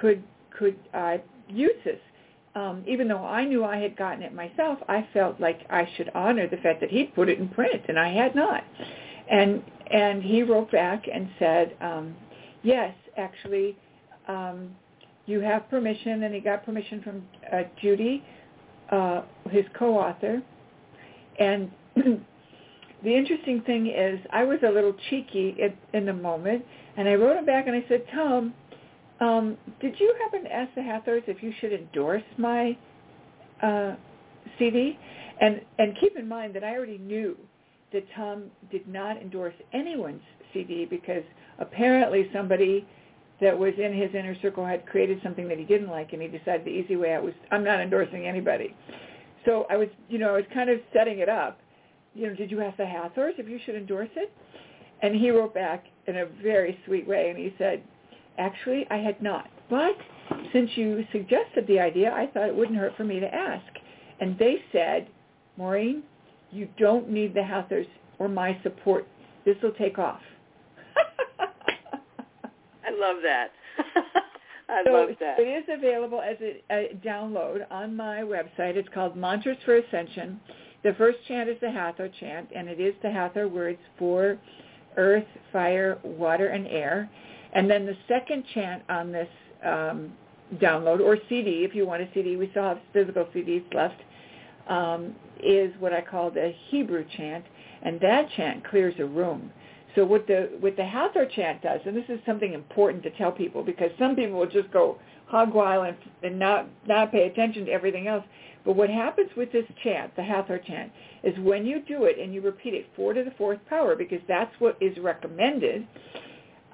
[SPEAKER 1] Could could I use this? Um, even though I knew I had gotten it myself, I felt like I should honor the fact that he'd put it in print, and I had not. And and he wrote back and said, um, yes, actually, um, you have permission, and he got permission from uh, Judi, uh, his co-author. And the interesting thing is, I was a little cheeky in, in the moment, and I wrote him back and I said, Tom, um, did you happen to ask the Hathors if you should endorse my uh, CD? And and keep in mind that I already knew that Tom did not endorse anyone's CD because apparently somebody that was in his inner circle had created something that he didn't like, and he decided the easy way out was I'm not endorsing anybody. So I was, you know, I was kind of setting it up. You know, did you ask the Hathors if you should endorse it? And he wrote back in a very sweet way, and he said, actually, I had not. But since you suggested the idea, I thought it wouldn't hurt for me to ask. And they said, Maureen, you don't need the Hathors or my support. This will take off.
[SPEAKER 5] I love that. I
[SPEAKER 1] so
[SPEAKER 5] love that.
[SPEAKER 1] It is available as a, a, download on my website. It's called Mantras for Ascension. The first chant is the Hathor chant, and it is the Hathor words for earth, fire, water, and air. And then the second chant on this um, download, or CD, if you want a CD, we still have physical CDs left, um, is what I call the Hebrew chant, and that chant clears a room. So what the what the Hathor chant does, and this is something important to tell people because some people will just go hog wild and, and not not pay attention to everything else. But what happens with this chant, the Hathor chant, is when you do it and you repeat it four to the fourth power, because that's what is recommended.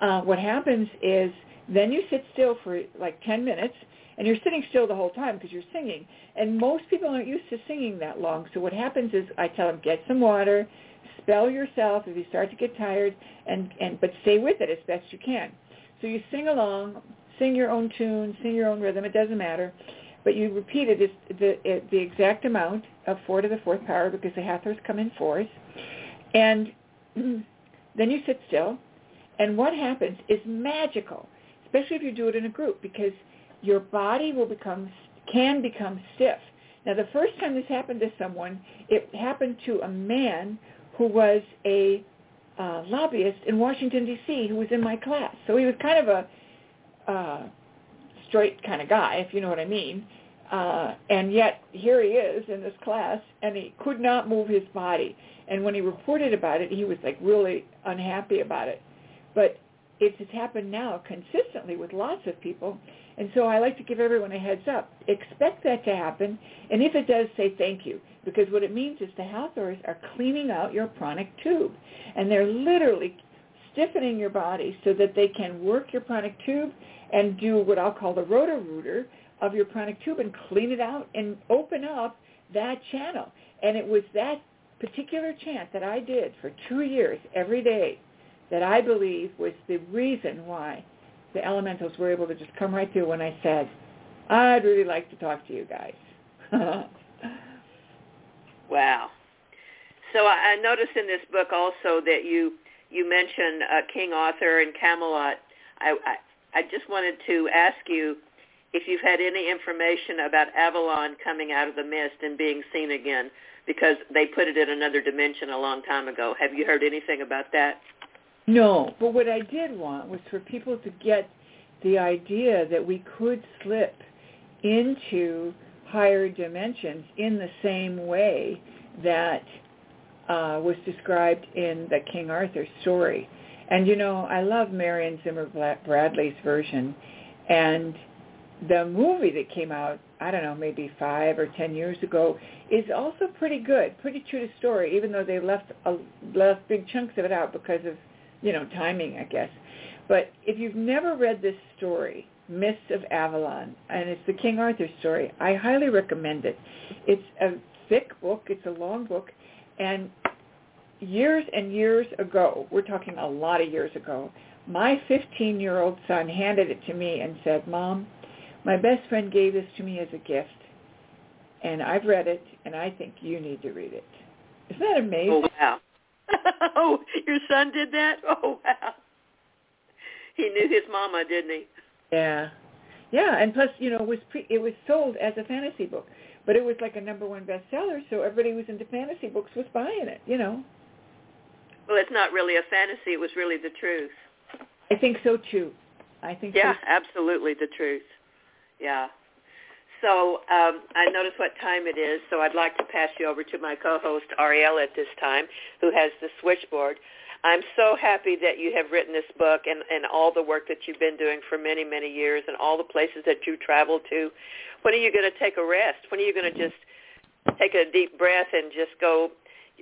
[SPEAKER 1] Uh, what happens is then you sit still for like 10 minutes, and you're sitting still the whole time because you're singing. And most people aren't used to singing that long. So what happens is I tell them get some water, spell yourself if you start to get tired, and, and but stay with it as best you can. So you sing along, sing your own tune, sing your own rhythm. It doesn't matter, but you repeat it the the exact amount of four to the fourth power because the Hathors come in fours, and then you sit still. And what happens is magical, especially if you do it in a group, because your body will become can become stiff. Now, the first time this happened to someone, it happened to a man who was a uh, lobbyist in Washington D.C. who was in my class. So he was kind of a uh, straight kind of guy, if you know what I mean. Uh, and yet here he is in this class, and he could not move his body. And when he reported about it, he was like really unhappy about it. But it has happened now consistently with lots of people. And so I like to give everyone a heads up. Expect that to happen. And if it does, say thank you. Because what it means is the Hathors are cleaning out your pranic tube. And they're literally stiffening your body so that they can work your pranic tube and do what I'll call the roto-rooter of your pranic tube and clean it out and open up that channel. And it was that particular chant that I did for two years every day that I believe was the reason why the elementals were able to just come right through when I said, I'd really like to talk to you guys.
[SPEAKER 5] wow. So I noticed in this book also that you you mentioned uh, King Arthur and Camelot. I, I I just wanted to ask you if you've had any information about Avalon coming out of the mist and being seen again, because they put it in another dimension a long time ago. Have you heard anything about that?
[SPEAKER 1] No, but what I did want was for people to get the idea that we could slip into higher dimensions in the same way that uh, was described in the King Arthur story. And you know, I love Marion Zimmer Bradley's version, and the movie that came out, I don't know, maybe five or ten years ago, is also pretty good, pretty true to story, even though they left a, left big chunks of it out because of, you know, timing, I guess. But if you've never read this story, Mists of Avalon, and it's the King Arthur story, I highly recommend it. It's a thick book, it's a long book, and years and years ago, we're talking a lot of years ago, my 15-year-old son handed it to me and said, Mom, my best friend gave this to me as a gift, and I've read it, and I think you need to read it. Isn't that amazing?
[SPEAKER 5] Oh, wow. oh, your son did that? Oh, wow. He knew his mama, didn't he?
[SPEAKER 1] Yeah. Yeah, and plus, you know, it was pre- it was sold as a fantasy book, but it was like a number one bestseller, so everybody who was into fantasy books was buying it, you know.
[SPEAKER 5] Well, it's not really a fantasy; it was really the truth.
[SPEAKER 1] I think so too. I think.
[SPEAKER 5] Yeah,
[SPEAKER 1] so.
[SPEAKER 5] absolutely the truth. Yeah. So um, I notice what time it is, so I'd like to pass you over to my co-host Ariel at this time, who has the switchboard. I'm so happy that you have written this book and, and all the work that you've been doing for many, many years and all the places that you traveled to. When are you going to take a rest? When are you going to just take a deep breath and just go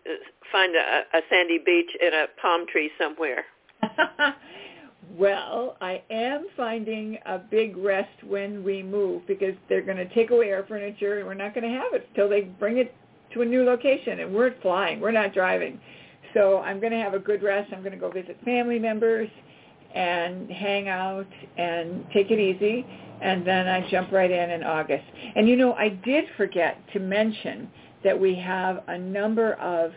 [SPEAKER 5] uh, find a, a sandy beach and a palm tree somewhere?
[SPEAKER 1] well, I am finding a big rest when we move because they're going to take away our furniture and we're not going to have it until they bring it to a new location and we're flying. We're not driving. So I'm going to have a good rest. I'm going to go visit family members and hang out and take it easy. And then I jump right in in August. And you know, I did forget to mention that we have a number of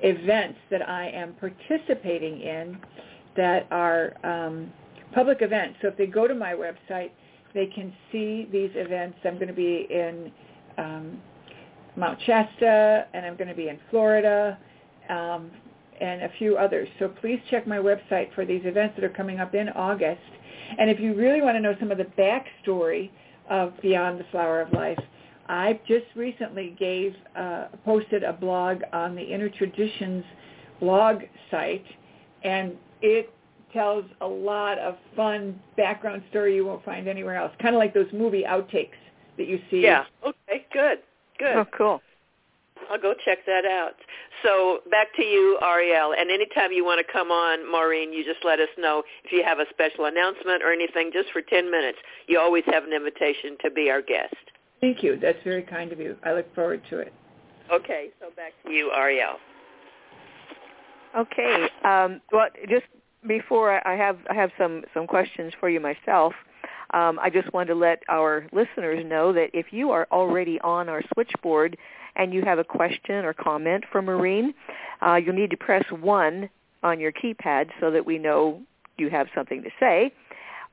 [SPEAKER 1] events that I am participating in that are um, public events. So if they go to my website, they can see these events. I'm going to be in um, Mount Shasta, and I'm going to be in Florida um, and a few others. So please check my website for these events that are coming up in August. And if you really want to know some of the backstory of Beyond the Flower of Life, I just recently gave uh, posted a blog on the Inner Traditions blog site, and it tells a lot of fun background story you won't find anywhere else. Kind of like those movie outtakes that you see.
[SPEAKER 5] Yeah. Okay. Good. Good.
[SPEAKER 3] Oh, cool.
[SPEAKER 5] I'll go check that out. So back to you, Ariel. And anytime you want to come on, Maureen, you just let us know if you have a special announcement or anything just for 10 minutes. You always have an invitation to be our guest.
[SPEAKER 1] Thank you. That's very kind of you. I look forward to it.
[SPEAKER 5] Okay. So back to you, Ariel.
[SPEAKER 3] Okay. Um, well, just before I have I have some some questions for you myself. Um, I just want to let our listeners know that if you are already on our switchboard and you have a question or comment for Maureen, uh, you'll need to press 1 on your keypad so that we know you have something to say.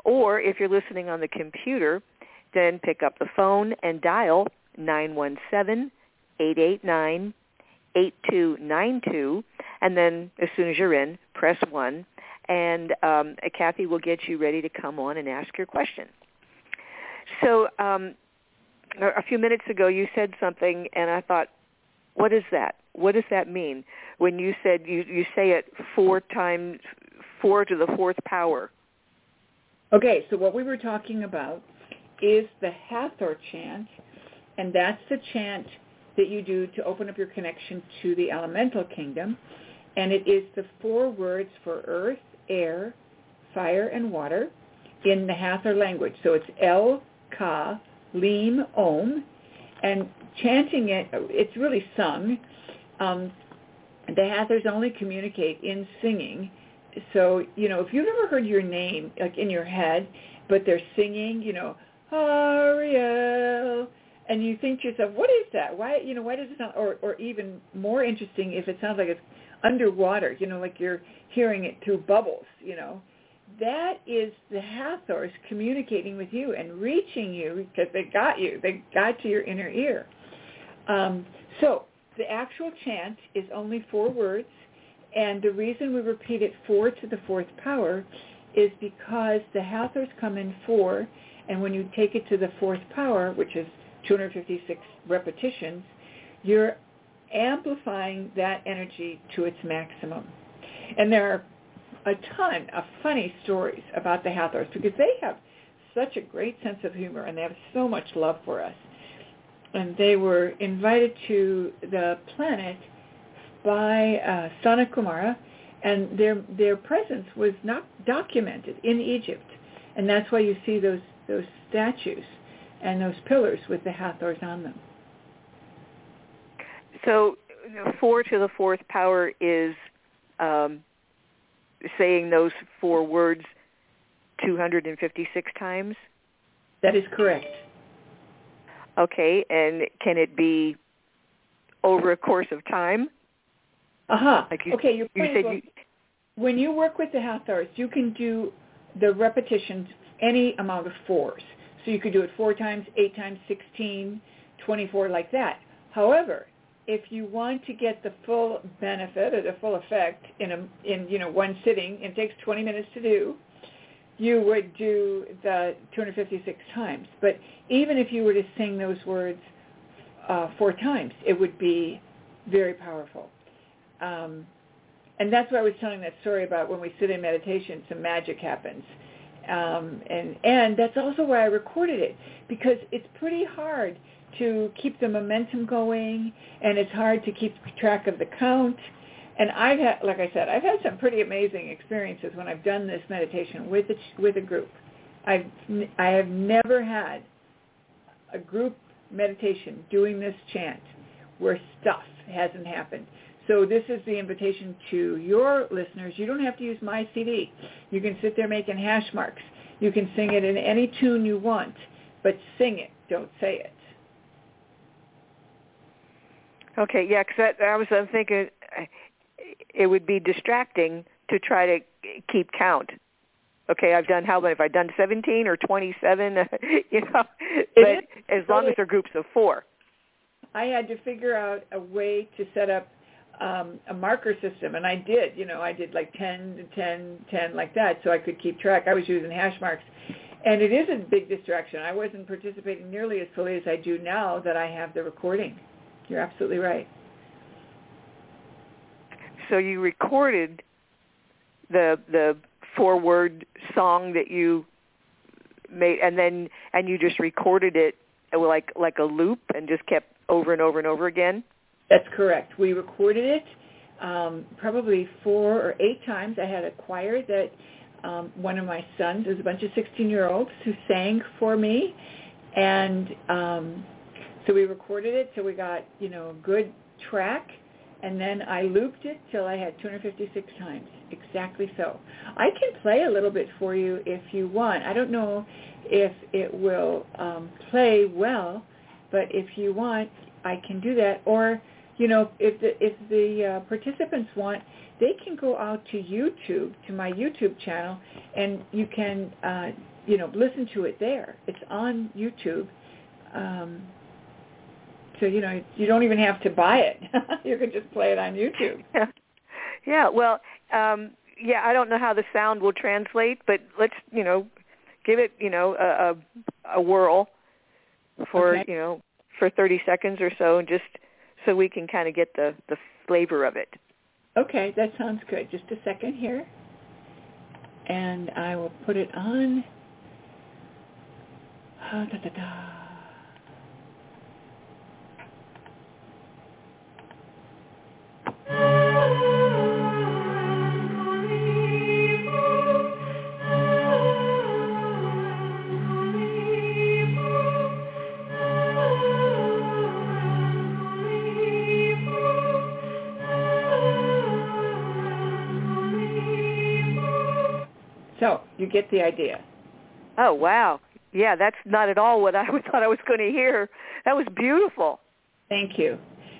[SPEAKER 3] Or if you're listening on the computer, then pick up the phone and dial 917-889-8292. And then as soon as you're in, press 1 and um, Kathy will get you ready to come on and ask your question. So um, a few minutes ago you said something, and I thought, what is that? What does that mean when you said you, you say it four times, four to the fourth power?
[SPEAKER 1] Okay, so what we were talking about is the Hathor chant, and that's the chant that you do to open up your connection to the elemental kingdom. And it is the four words for earth, air, fire, and water in the Hathor language. So it's El, Ka, Lim, Om. And chanting it, it's really sung. Um, the Hathors only communicate in singing. So, you know, if you've ever heard your name, like in your head, but they're singing, you know, Ariel, and you think to yourself, what is that? Why, you know, why does it sound, or, or even more interesting if it sounds like it's underwater, you know, like you're hearing it through bubbles, you know, that is the Hathors communicating with you and reaching you because they got you. They got to your inner ear. Um, so the actual chant is only four words, and the reason we repeat it four to the fourth power is because the Hathors come in four, and when you take it to the fourth power, which is 256 repetitions, you're amplifying that energy to its maximum. And there are a ton of funny stories about the Hathors because they have such a great sense of humor and they have so much love for us. And they were invited to the planet by uh, Sanat Kumara, and their their presence was not documented in Egypt, and that's why you see those those statues and those pillars with the Hathors on them.
[SPEAKER 3] So, four to the fourth power is um, saying those four words 256 times?
[SPEAKER 1] That is correct.
[SPEAKER 3] Okay, and can it be over a course of time?
[SPEAKER 1] Uh-huh.
[SPEAKER 3] Like you,
[SPEAKER 1] okay, you
[SPEAKER 3] said you,
[SPEAKER 1] when you work with the Hathors, you can do the repetitions any amount of fours. So you could do it four times, eight times, 16, 24, like that. However, if you want to get the full benefit or the full effect in a in you know one sitting, it takes 20 minutes to do. You would do the 256 times. But even if you were to sing those words uh, four times, it would be very powerful. Um, and that's why I was telling that story about when we sit in meditation, some magic happens. Um, and and that's also why I recorded it because it's pretty hard to keep the momentum going, and it's hard to keep track of the count. And I've had, like I said, I've had some pretty amazing experiences when I've done this meditation with a, with a group. I've I have never had a group meditation doing this chant where stuff hasn't happened. So this is the invitation to your listeners. You don't have to use my CD. You can sit there making hash marks. You can sing it in any tune you want, but sing it. Don't say it.
[SPEAKER 3] Okay, yeah, because I was I'm thinking it would be distracting to try to keep count. Okay, I've done how many? Have I done 17 or 27? you know, but as long as they're groups of four.
[SPEAKER 1] I had to figure out a way to set up um, a marker system, and I did. You know, I did like 10, 10, 10, like that, so I could keep track. I was using hash marks, and it is a big distraction. I wasn't participating nearly as fully as I do now that I have the recording. You're absolutely right.
[SPEAKER 3] So you recorded the the four word song that you made and then and you just recorded it like like a loop and just kept over and over and over again?
[SPEAKER 1] That's correct. We recorded it um, probably four or eight times. I had a choir that um, one of my sons, there's a bunch of 16-year-olds who sang for me, and um, so we recorded it, so we got, you know, a good track, and then I looped it till I had 256 times. Exactly so. I can play a little bit for you if you want. I don't know if it will um, play well, but if you want, I can do that. Or, you know, if the if the uh, participants want, they can go out to YouTube, to my YouTube channel, and you can, uh, you know, listen to it there. It's on YouTube. Um, so you know you don't even have to buy it. you can just play it on YouTube.
[SPEAKER 3] Yeah. Yeah. Well, um, yeah. I don't know how the sound will translate, but let's you know give it you know a a, a whirl for
[SPEAKER 1] Okay.
[SPEAKER 3] you know for 30 seconds or so, and just so we can kind of get the the flavor of it.
[SPEAKER 1] Okay, that sounds good. Just a second here, and I will put it on. Ah, da, da, da. Get the idea.
[SPEAKER 3] Oh wow. Yeah, that's not at all what I thought I was going to hear. That was beautiful.
[SPEAKER 1] Thank you.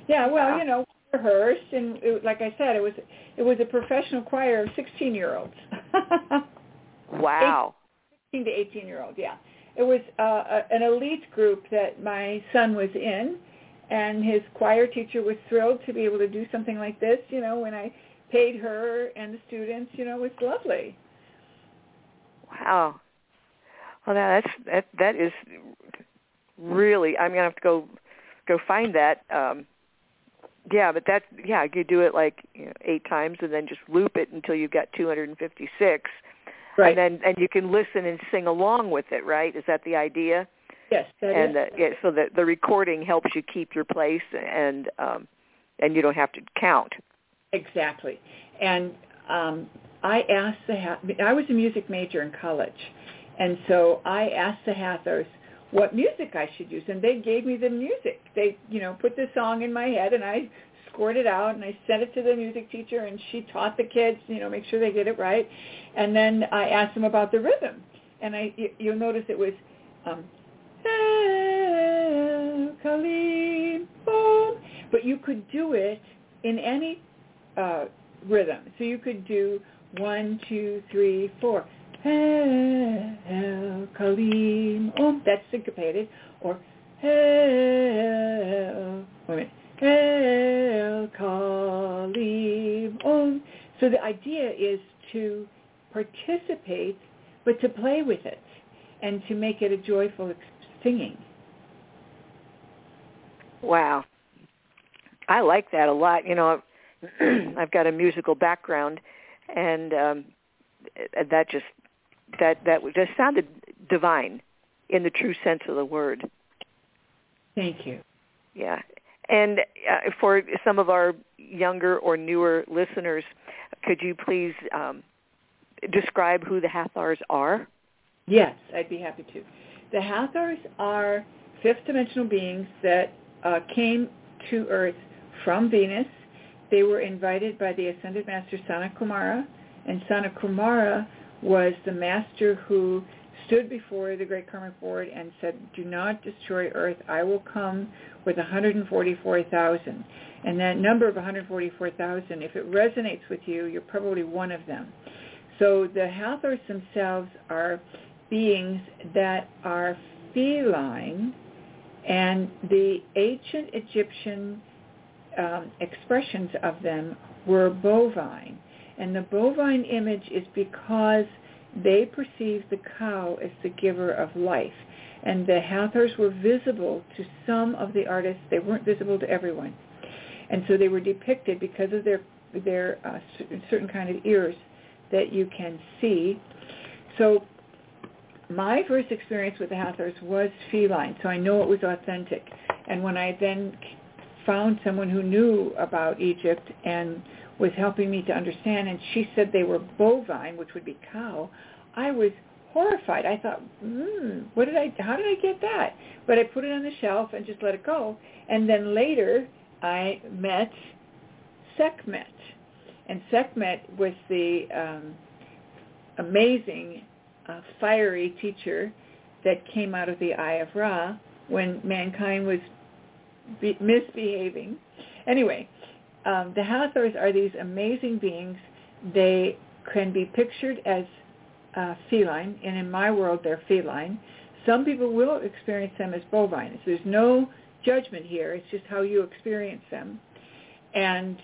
[SPEAKER 1] Yeah, well,
[SPEAKER 3] Wow.
[SPEAKER 1] you know, we rehearsed, and it, like I said, it was it was a professional choir of sixteen year olds.
[SPEAKER 3] Wow.
[SPEAKER 1] 16 to 18 year old, yeah. It was uh, a, an elite group that my son was in, and his choir teacher was thrilled to be able to do something like this. You know, when I paid her and the students, you know, it was lovely.
[SPEAKER 3] Wow. Well, now that's that that is really. I'm gonna have to go go find that. Um, yeah, but that yeah, you do it like you know, eight times and then just loop it until you've got 256.
[SPEAKER 1] Right.
[SPEAKER 3] And then and you can listen and sing along with it, right? Is that the idea?
[SPEAKER 1] Yes, that
[SPEAKER 3] and
[SPEAKER 1] is.
[SPEAKER 3] uh, yeah, so that the recording helps you keep your place and um and you don't have to count.
[SPEAKER 1] Exactly. And um I asked the I was a music major in college. And so I asked the Hathors what music I should use and they gave me the music. They, you know, put the song in my head and I scored it out and I sent it to the music teacher and she taught the kids, you know, make sure they get it right. And then I asked them about the rhythm. And I you, you'll notice it was um. But you could do it in any uh, rhythm. So you could do one, two, three, four. El Kalim, oh, that's syncopated. Or El, wait a minute, oh. So the idea is to participate, but to play with it and to make it a joyful singing.
[SPEAKER 3] Wow. I like that a lot. You know, I've got a musical background and um that just that that just sounded divine in the true sense of the word.
[SPEAKER 1] Thank you.
[SPEAKER 3] Yeah. And uh, for some of our younger or newer listeners, could you please um, describe who the Hathors are?
[SPEAKER 1] Yes, I'd be happy to. The Hathors are fifth dimensional beings that uh, came to Earth from Venus. They were invited by the Ascended Master Sanat Kumara, and Sanat Kumara was the master who stood before the Great Karmic Board and said, do not destroy Earth. I will come with 144,000. And that number of 144,000, if it resonates with you, you're probably one of them. So the Hathors themselves are beings that are feline, and the ancient Egyptian um, expressions of them were bovine. And the bovine image is because they perceived the cow as the giver of life. And the Hathors were visible to some of the artists. They weren't visible to everyone. And so they were depicted because of their, their uh, certain kind of ears that you can see. So my first experience with the Hathors was feline, so I know it was authentic. And when I then found someone who knew about Egypt and was helping me to understand, and she said they were bovine, which would be cow, I was horrified. I thought, hmm, what did I, how did I get that? But I put it on the shelf and just let it go. And then later I met Sekhmet. And Sekhmet was the um, amazing, uh, fiery teacher that came out of the Eye of Ra when mankind was be- misbehaving. Anyway, um, the Hathors are these amazing beings. They can be pictured as uh, feline, and in my world they're feline. Some people will experience them as bovine. So there's no judgment here. It's just how you experience them. And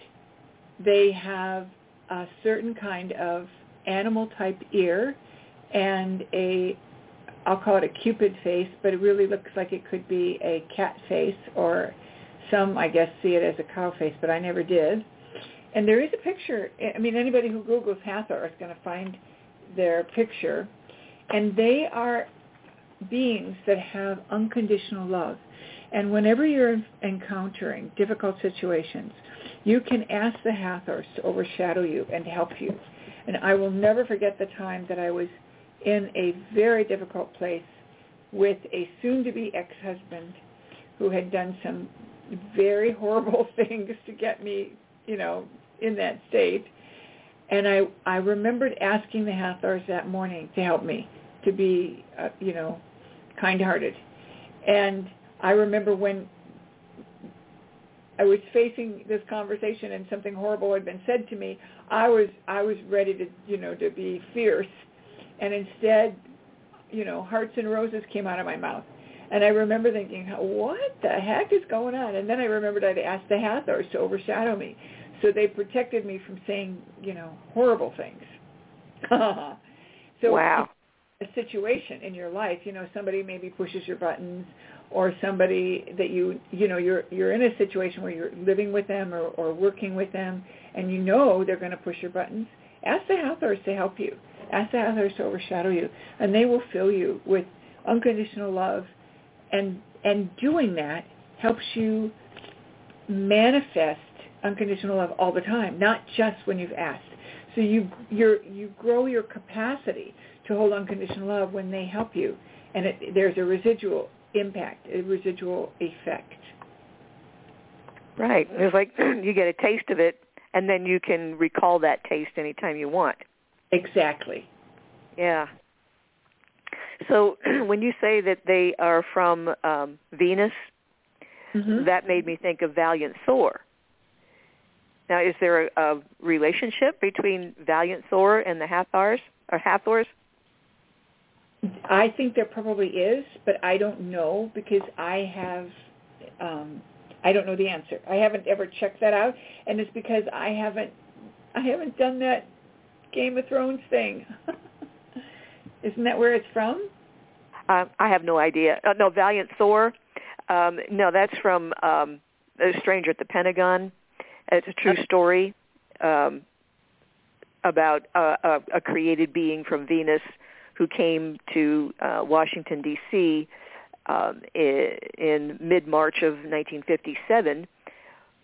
[SPEAKER 1] they have a certain kind of animal type ear and a I'll call it a cupid face, but it really looks like it could be a cat face or some I guess see it as a cow face, but I never did. And there is a picture. I mean, anybody who Googles Hathor is going to find their picture. And they are beings that have unconditional love. And whenever you're encountering difficult situations, you can ask the Hathors to overshadow you and help you. And I will never forget the time that I was in a very difficult place with a soon-to-be ex-husband who had done some very horrible things to get me, you know, in that state. And I I remembered asking the Hathors that morning to help me to be, uh, you know, kind-hearted. And I remember when I was facing this conversation and something horrible had been said to me, I was I was ready to, you know, to be fierce. And instead, you know, hearts and roses came out of my mouth. And I remember thinking, what the heck is going on? And then I remembered I'd asked the Hathors to overshadow me. So they protected me from saying, you know, horrible things. so
[SPEAKER 3] wow.
[SPEAKER 1] a situation in your life, you know, somebody maybe pushes your buttons or somebody that you, you know, you're, you're in a situation where you're living with them or, or working with them and you know they're going to push your buttons. Ask the Hathors to help you. Ask the Hathors to overshadow you. And they will fill you with unconditional love. And, and doing that helps you manifest unconditional love all the time, not just when you've asked. So you you you grow your capacity to hold unconditional love when they help you, and it, there's a residual impact, a residual effect.
[SPEAKER 3] Right. It's like you get a taste of it, and then you can recall that taste anytime you want.
[SPEAKER 1] Exactly.
[SPEAKER 3] Yeah. So when you say that they are from um, Venus,
[SPEAKER 1] mm-hmm.
[SPEAKER 3] that made me think of Valiant Thor. Now, is there a, a relationship between Valiant Thor and the Hathors or Hathors?
[SPEAKER 1] I think there probably is, but I don't know because I have um I don't know the answer. I haven't ever checked that out and it's because I haven't I haven't done that Game of Thrones thing. Isn't that where it's from?
[SPEAKER 3] Uh, I have no idea. Uh, no, Valiant Thor. Um, no, that's from um, A Stranger at the Pentagon. It's a true story um, about a, a, a created being from Venus who came to uh, Washington D.C. Um, in, in mid-March of 1957,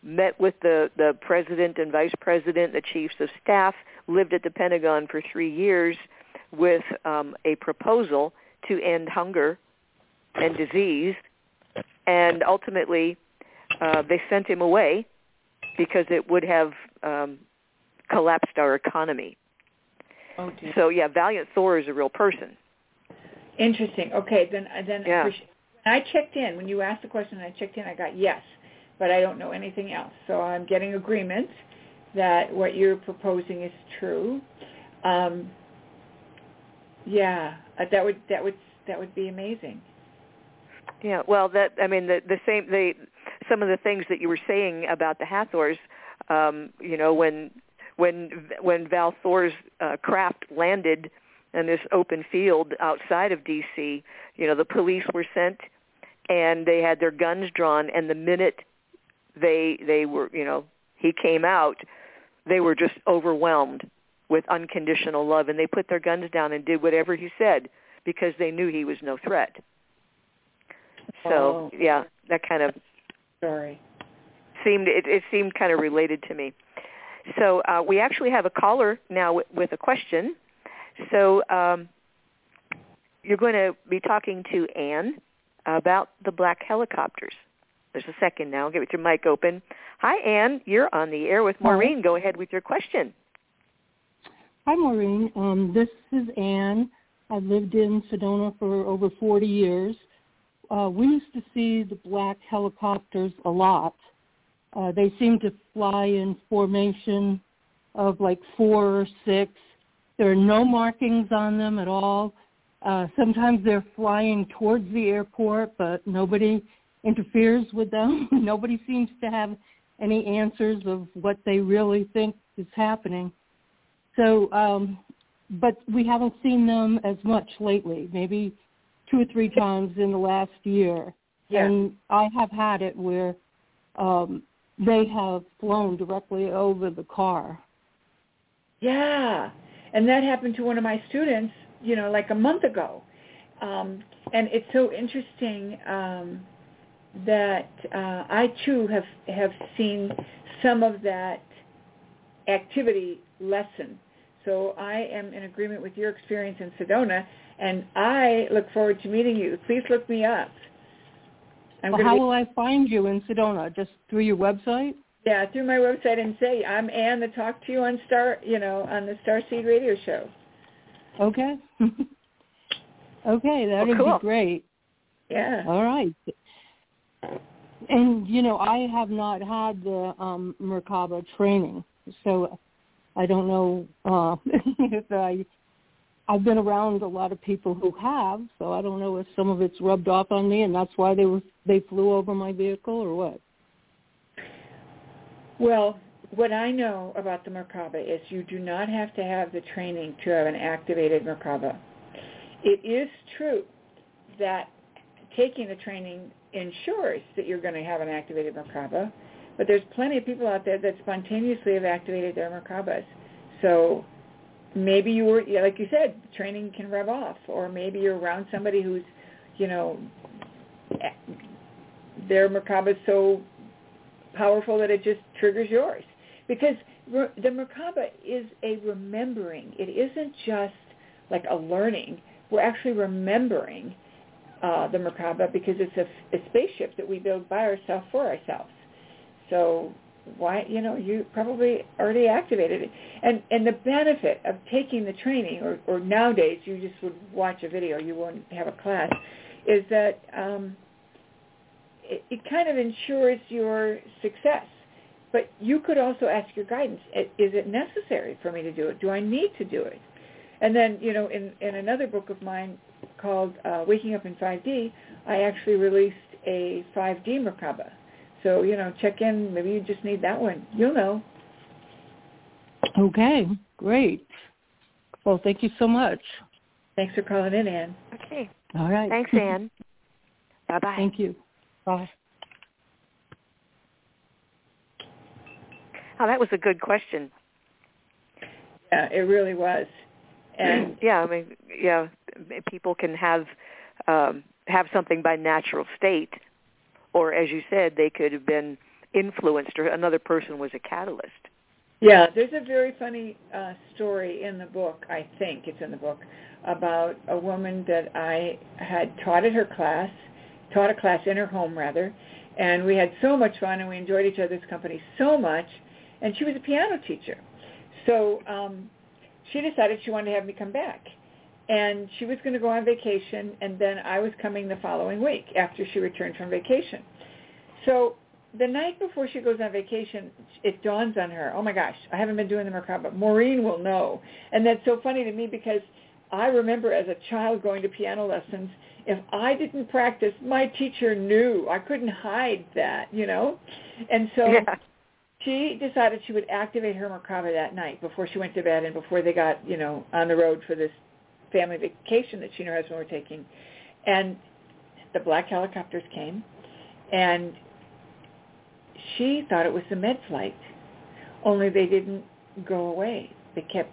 [SPEAKER 3] met with the the president and vice president, the chiefs of staff, lived at the Pentagon for three years with um, a proposal to end hunger and disease, and ultimately uh, they sent him away because it would have um, collapsed our economy.
[SPEAKER 1] Oh,
[SPEAKER 3] so yeah, Valiant Thor is a real person.
[SPEAKER 1] Interesting. Okay, then then
[SPEAKER 3] yeah.
[SPEAKER 1] I checked in when you asked the question. And I checked in. I got yes, but I don't know anything else. So I'm getting agreement that what you're proposing is true. Um, yeah, uh, that would that would that would be amazing.
[SPEAKER 3] Yeah, well, that I mean the the same the some of the things that you were saying about the Hathors, um, you know, when when when Val Thor's uh, craft landed in this open field outside of D.C., you know, the police were sent and they had their guns drawn, and the minute they they were, you know, he came out, they were just overwhelmed with unconditional love, and they put their guns down and did whatever he said because they knew he was no threat. So
[SPEAKER 1] oh.
[SPEAKER 3] yeah, that kind of
[SPEAKER 1] story
[SPEAKER 3] seemed it, it seemed kind of related to me. So uh, we actually have a caller now w- with a question. So um, you're going to be talking to Anne about the black helicopters. There's a second now. Get your mic open. Hi, Anne. You're on the air with Maureen. Go ahead with your question.
[SPEAKER 6] Hi, Maureen. Um, this is Anne. I've lived in Sedona for over 40 years. Uh, we used to see the black helicopters a lot. Uh, they seem to fly in formation of like four or six. There are no markings on them at all. Uh, sometimes they're flying towards the airport, but nobody interferes with them. nobody seems to have any answers of what they really think is happening. So, um, but we haven't seen them as much lately. Maybe two or three times in the last year.
[SPEAKER 1] Yeah.
[SPEAKER 6] And I have had it where um, they have flown directly over the car.
[SPEAKER 1] Yeah, and that happened to one of my students, you know, like a month ago. Um, and it's so interesting um, that uh, I too have have seen some of that activity lessen. So I am in agreement with your experience in Sedona, and I look forward to meeting you. Please look me up. I'm
[SPEAKER 6] Well, how
[SPEAKER 1] be-
[SPEAKER 6] will I find you in Sedona? Just through your website?
[SPEAKER 1] Yeah, through my website and say I'm Anne to talk to you on Star, you know, on the Starseed Radio Show.
[SPEAKER 6] Okay. okay, that
[SPEAKER 3] Oh,
[SPEAKER 6] would
[SPEAKER 3] cool.
[SPEAKER 6] be great.
[SPEAKER 1] Yeah.
[SPEAKER 6] All right. And you know, I have not had the um Merkaba training, so I don't know uh, if I I've been around a lot of people who have, so I don't know if some of it's rubbed off on me, and that's why they were they flew over my vehicle or what.
[SPEAKER 1] Well, what I know about the Merkaba is you do not have to have the training to have an activated Merkaba. It is true that taking the training ensures that you're going to have an activated Merkaba, but there's plenty of people out there that spontaneously have activated their Merkabas. So maybe you were, like you said, training can rub off, or maybe you're around somebody who's, you know, eh, their Merkaba is so powerful that it just triggers yours. Because the Merkaba is a remembering. It isn't just like a learning. We're actually remembering uh, the Merkaba because it's a, a spaceship that we build by ourselves for ourselves. So why you know you probably already activated it. And and the benefit of taking the training or or nowadays you just would watch a video you won't have a class is that um it, it kind of ensures your success. But you could also ask your guidance is it necessary for me to do it? Do i need to do it? And then you know in in another book of mine called uh, waking up in 5d i actually released a 5d merkaba so, you know, check in. Maybe you just need that one. You'll know.
[SPEAKER 6] Okay, great. Well, thank you so much.
[SPEAKER 1] Thanks for calling in, Anne.
[SPEAKER 3] Okay.
[SPEAKER 6] All right.
[SPEAKER 3] Thanks, Anne. Bye-bye.
[SPEAKER 6] Thank you. Bye.
[SPEAKER 3] Oh, that was a good question.
[SPEAKER 1] Yeah, it really was. And
[SPEAKER 3] yeah, I mean, yeah, people can have um, have something by natural state, or as you said, they could have been influenced, or another person was a catalyst.
[SPEAKER 1] Yeah, there's a very funny uh, story in the book. I think it's in the book about a woman that I had taught at her class, taught a class in her home rather, and we had so much fun and we enjoyed each other's company so much. And she was a piano teacher, so um, she decided she wanted to have me come back. And she was going to go on vacation, and then I was coming the following week after she returned from vacation. So the night before she goes on vacation, it dawns on her, oh my gosh, I haven't been doing the Merkaba. Maureen will know. And that's so funny to me because I remember as a child going to piano lessons, if I didn't practice, my teacher knew. I couldn't hide that, you know? And so
[SPEAKER 3] yeah.
[SPEAKER 1] she decided she would activate her Merkaba that night before she went to bed and before they got, you know, on the road for this family vacation that she and her husband were taking. And the black helicopters came, and she thought it was the med flight, only they didn't go away. They kept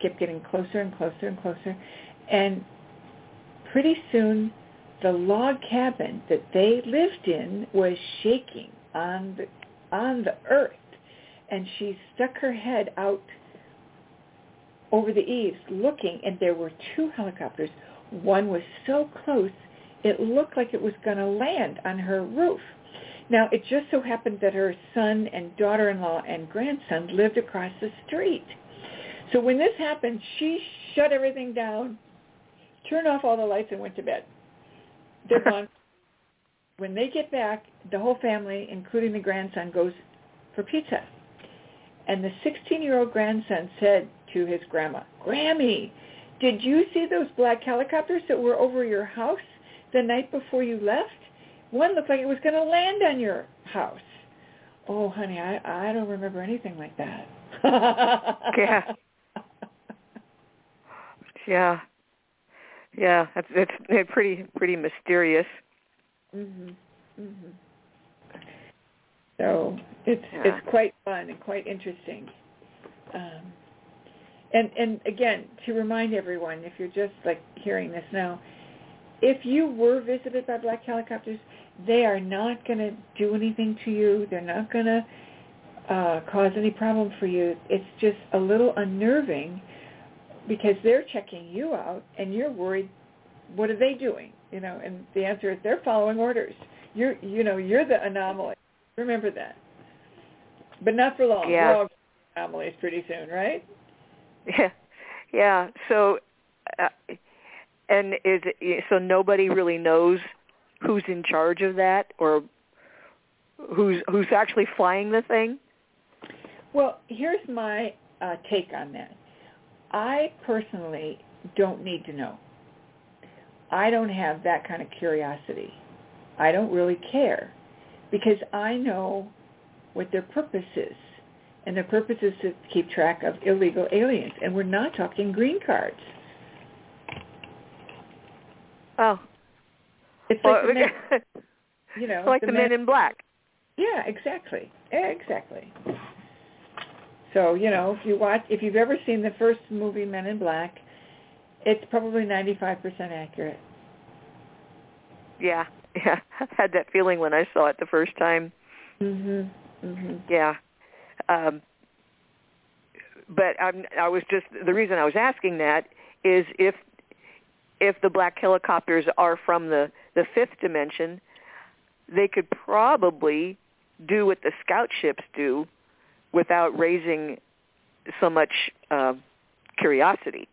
[SPEAKER 1] kept getting closer and closer and closer, and pretty soon the log cabin that they lived in was shaking on the on the earth, and she stuck her head out over the eaves looking, and there were two helicopters. One was so close, it looked like it was going to land on her roof. Now, it just so happened that her son and daughter-in-law and grandson lived across the street. So when this happened, she shut everything down, turned off all the lights, and went to bed. They're gone. when they get back, the whole family, including the grandson, goes for pizza. And the 16-year-old grandson said to his grandma, Grammy, did you see those black helicopters that were over your house the night before you left? One looked like it was going to land on your house. Oh, honey, I I don't remember anything like that.
[SPEAKER 3] yeah. Yeah. Yeah, that's it's pretty pretty mysterious.
[SPEAKER 1] Mhm. Mhm. So it's
[SPEAKER 3] Yeah.
[SPEAKER 1] it's quite fun and quite interesting. Um, and and again, to remind everyone, if you're just like hearing this now, if you were visited by black helicopters, they are not going to do anything to you. They're not going to uh, cause any problem for you. It's just a little unnerving because they're checking you out, and you're worried. What are they doing? You know, and the answer is they're following orders. You're, you know, you're the anomaly. Remember that. But not for long.
[SPEAKER 3] Yeah.
[SPEAKER 1] We're all anomalies pretty soon, right?
[SPEAKER 3] Yeah. Yeah. So, uh, and is it, so nobody really knows who's in charge of that or who's who's actually flying the thing?
[SPEAKER 1] Well, here's my uh, take on that. I personally don't need to know. I don't have that kind of curiosity. I don't really care because I know what their purpose is. And their purpose is to keep track of illegal aliens. And we're not talking green cards.
[SPEAKER 3] Oh.
[SPEAKER 1] It's like the men, you know,
[SPEAKER 3] like
[SPEAKER 1] the,
[SPEAKER 3] the men in black.
[SPEAKER 1] Yeah, exactly. Exactly. So, you know, if you watch if you've ever seen the first movie Men in Black, it's probably 95% accurate.
[SPEAKER 3] Yeah. Yeah. I had that feeling when I saw it the first time.
[SPEAKER 1] Mhm. Mhm.
[SPEAKER 3] Yeah. Um but I'm I was just the reason I was asking that is if if the black helicopters are from the the fifth dimension, they could probably do what the scout ships do without raising so much uh, curiosity.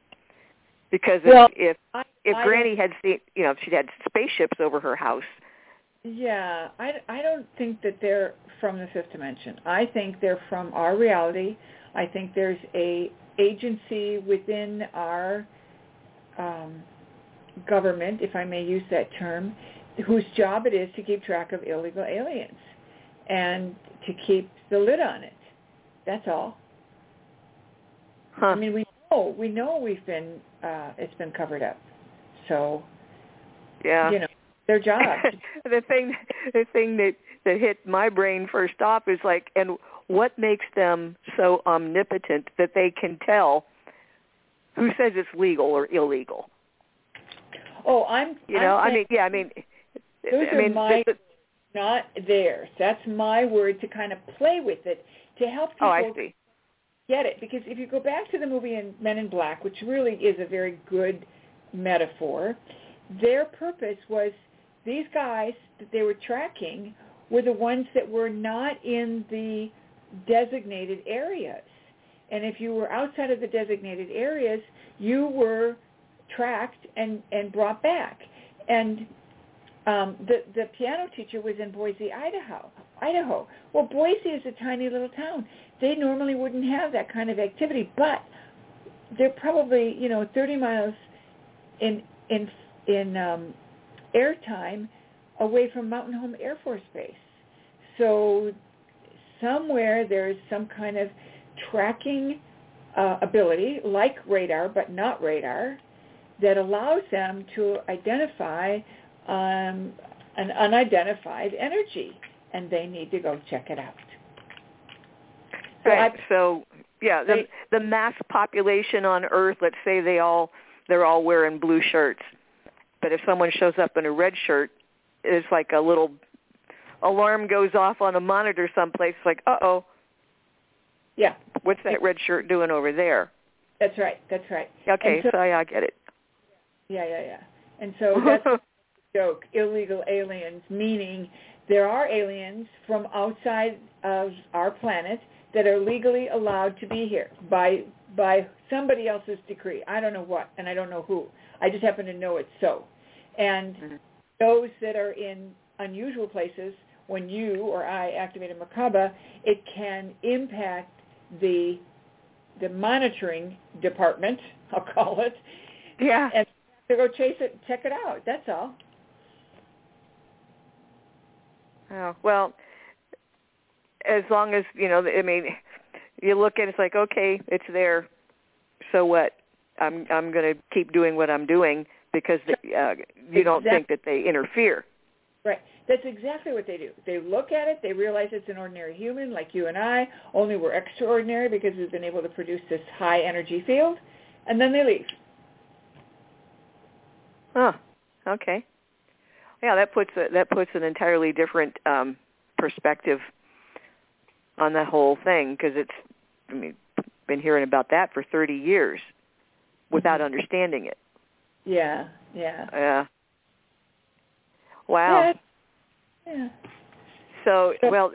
[SPEAKER 3] Because if
[SPEAKER 1] Well,
[SPEAKER 3] if,
[SPEAKER 1] I,
[SPEAKER 3] if
[SPEAKER 1] I
[SPEAKER 3] Granny had seen, you know, if she'd had spaceships over her house,
[SPEAKER 1] Yeah, I, I don't think that they're from the fifth dimension. I think they're from our reality. I think there's a agency within our um, government, if I may use that term, whose job it is to keep track of illegal aliens and to keep the lid on it. That's all.
[SPEAKER 3] huh?
[SPEAKER 1] I mean, we know we know we've been uh, it's been covered up. So
[SPEAKER 3] yeah.
[SPEAKER 1] you know their job.
[SPEAKER 3] the thing the thing that that hit my brain first off is like and what makes them so omnipotent that they can tell who says it's legal or illegal
[SPEAKER 1] oh, I'm
[SPEAKER 3] you
[SPEAKER 1] I'm
[SPEAKER 3] know i mean yeah i mean
[SPEAKER 1] Those
[SPEAKER 3] i
[SPEAKER 1] are my-
[SPEAKER 3] the,
[SPEAKER 1] not theirs. That's my word to kind of play with it to help people
[SPEAKER 3] oh i see
[SPEAKER 1] get it. Because if you go back to the movie in Men in Black, which really is a very good metaphor, their purpose was these guys that they were tracking were the ones that were not in the designated areas. And if you were outside of the designated areas, you were tracked and, and brought back. And um, the the piano teacher was in Boise, Idaho. Idaho. Well, Boise is a tiny little town. They normally wouldn't have that kind of activity, but they're probably you know 30 miles in in in um, airtime away from Mountain Home Air Force Base. So somewhere there's some kind of tracking uh, ability, like radar, but not radar, that allows them to identify um, an unidentified energy, and they need to go check it out. So
[SPEAKER 3] right
[SPEAKER 1] I-
[SPEAKER 3] so yeah the
[SPEAKER 1] They-
[SPEAKER 3] the mass population on earth let's say they all they're all wearing blue shirts but if someone shows up in a red shirt it's like a little alarm goes off on a monitor someplace like uh-oh
[SPEAKER 1] Yeah,
[SPEAKER 3] what's that red shirt doing over there
[SPEAKER 1] that's right. That's right.
[SPEAKER 3] okay
[SPEAKER 1] so-
[SPEAKER 3] so yeah, i get it
[SPEAKER 1] Yeah, yeah, yeah. And so that's joke, illegal aliens, meaning there are aliens from outside of our planet that are legally allowed to be here by by somebody else's decree. I don't know what, and I don't know who. I just happen to know it's so. And
[SPEAKER 3] Mhm.
[SPEAKER 1] those that are in unusual places, when you or I activate a Merkaba, it can impact the the monitoring department, I'll call it,
[SPEAKER 3] yeah
[SPEAKER 1] and to go chase it, check it out. That's all.
[SPEAKER 3] Oh, well, as long as, you know, I mean, you look at it, it's like, okay, it's there. So what? I'm I'm going to keep doing what I'm doing because the, uh, you don't think that they interfere.
[SPEAKER 1] Right. That's exactly what they do. They look at it, they realize it's an ordinary human like you and I, only we're extraordinary because we've been able to produce this high energy field, and then they leave.
[SPEAKER 3] Oh, okay. Yeah, that puts a, that puts an entirely different um, perspective on that whole thing because it's I mean been hearing about that for 30 years without
[SPEAKER 1] Mhm.
[SPEAKER 3] understanding it.
[SPEAKER 1] Yeah, yeah.
[SPEAKER 3] Yeah. Wow.
[SPEAKER 1] Yeah. yeah. So,
[SPEAKER 3] well,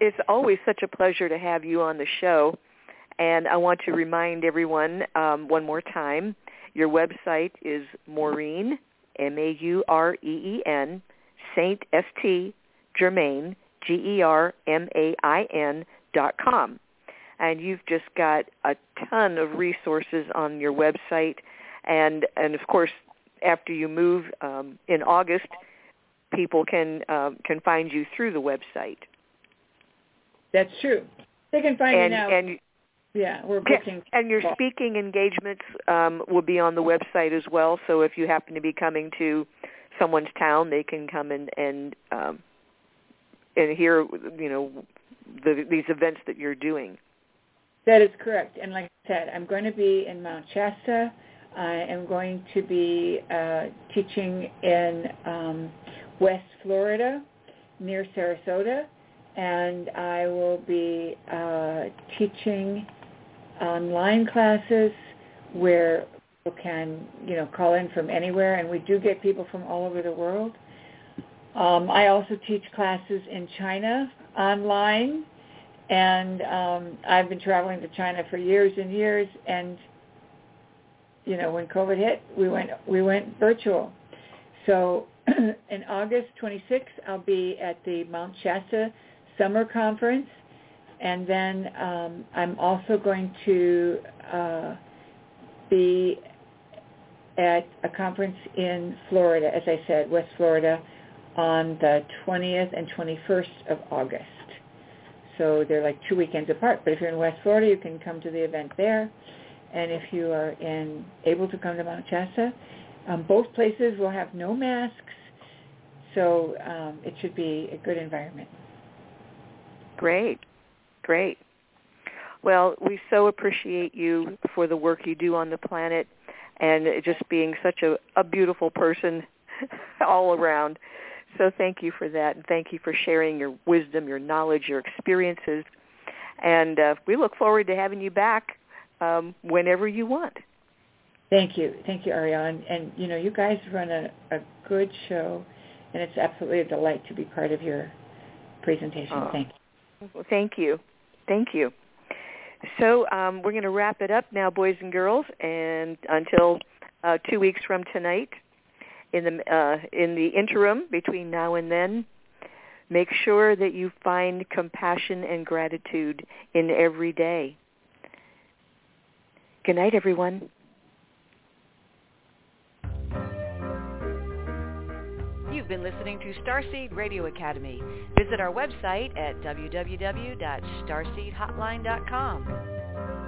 [SPEAKER 3] it's always such a pleasure to have you on the show. And I want to remind everyone um, one more time, your website is Maureen, M-A-U-R-E-E-N, Saint, S-T, Germain, G-E-R-M-A-I-N dot com. and you've just got a ton of resources on your website. And and of course, after you move um, in August, people can uh, can find you through the website.
[SPEAKER 1] That's true. They can find
[SPEAKER 3] and,
[SPEAKER 1] you now.
[SPEAKER 3] And
[SPEAKER 1] yeah, we're booking.
[SPEAKER 3] And your speaking engagements um, will be on the website as well. So if you happen to be coming to someone's town, they can come and and um, and hear you know the, these events that you're doing.
[SPEAKER 1] That is correct. And like I said, I'm going to be in Mount Shasta. I am going to be uh, teaching in um, West Florida near Sarasota. And I will be uh, teaching online classes where people can, you know, call in from anywhere. And we do get people from all over the world. Um, I also teach classes in China online and um, I've been traveling to China for years and years. And you know, when COVID hit, we went we went virtual. So in August 26th, I'll be at the Mount Shasta Summer Conference, and then um, I'm also going to uh, be at a conference in Florida, as I said, West Florida, on the 20th and 21st of August. So they're like two weekends apart. But if you're in West Florida, you can come to the event there. And if you are in, able to come to Mount Shasta, um, both places will have no masks. So um, it should be a good environment.
[SPEAKER 3] Great. Great. Well, we so appreciate you for the work you do on the planet and just being such a, a beautiful person all around. So thank you for that, and thank you for sharing your wisdom, your knowledge, your experiences. And uh, we look forward to having you back um, whenever you want.
[SPEAKER 1] Thank you, thank you, Ariel. And, and you know, you guys run a, a good show, and it's absolutely a delight to be part of your presentation.
[SPEAKER 3] Oh.
[SPEAKER 1] Thank you.
[SPEAKER 3] Well, thank you, thank you. So um, we're going to wrap it up now, boys and girls, and until uh, two weeks from tonight in the uh, in the interim between now and then, make sure that you find compassion and gratitude in every day. Good night, everyone.
[SPEAKER 2] You've been listening to Starseed Radio Academy. Visit our website at www.starseedhotline.com.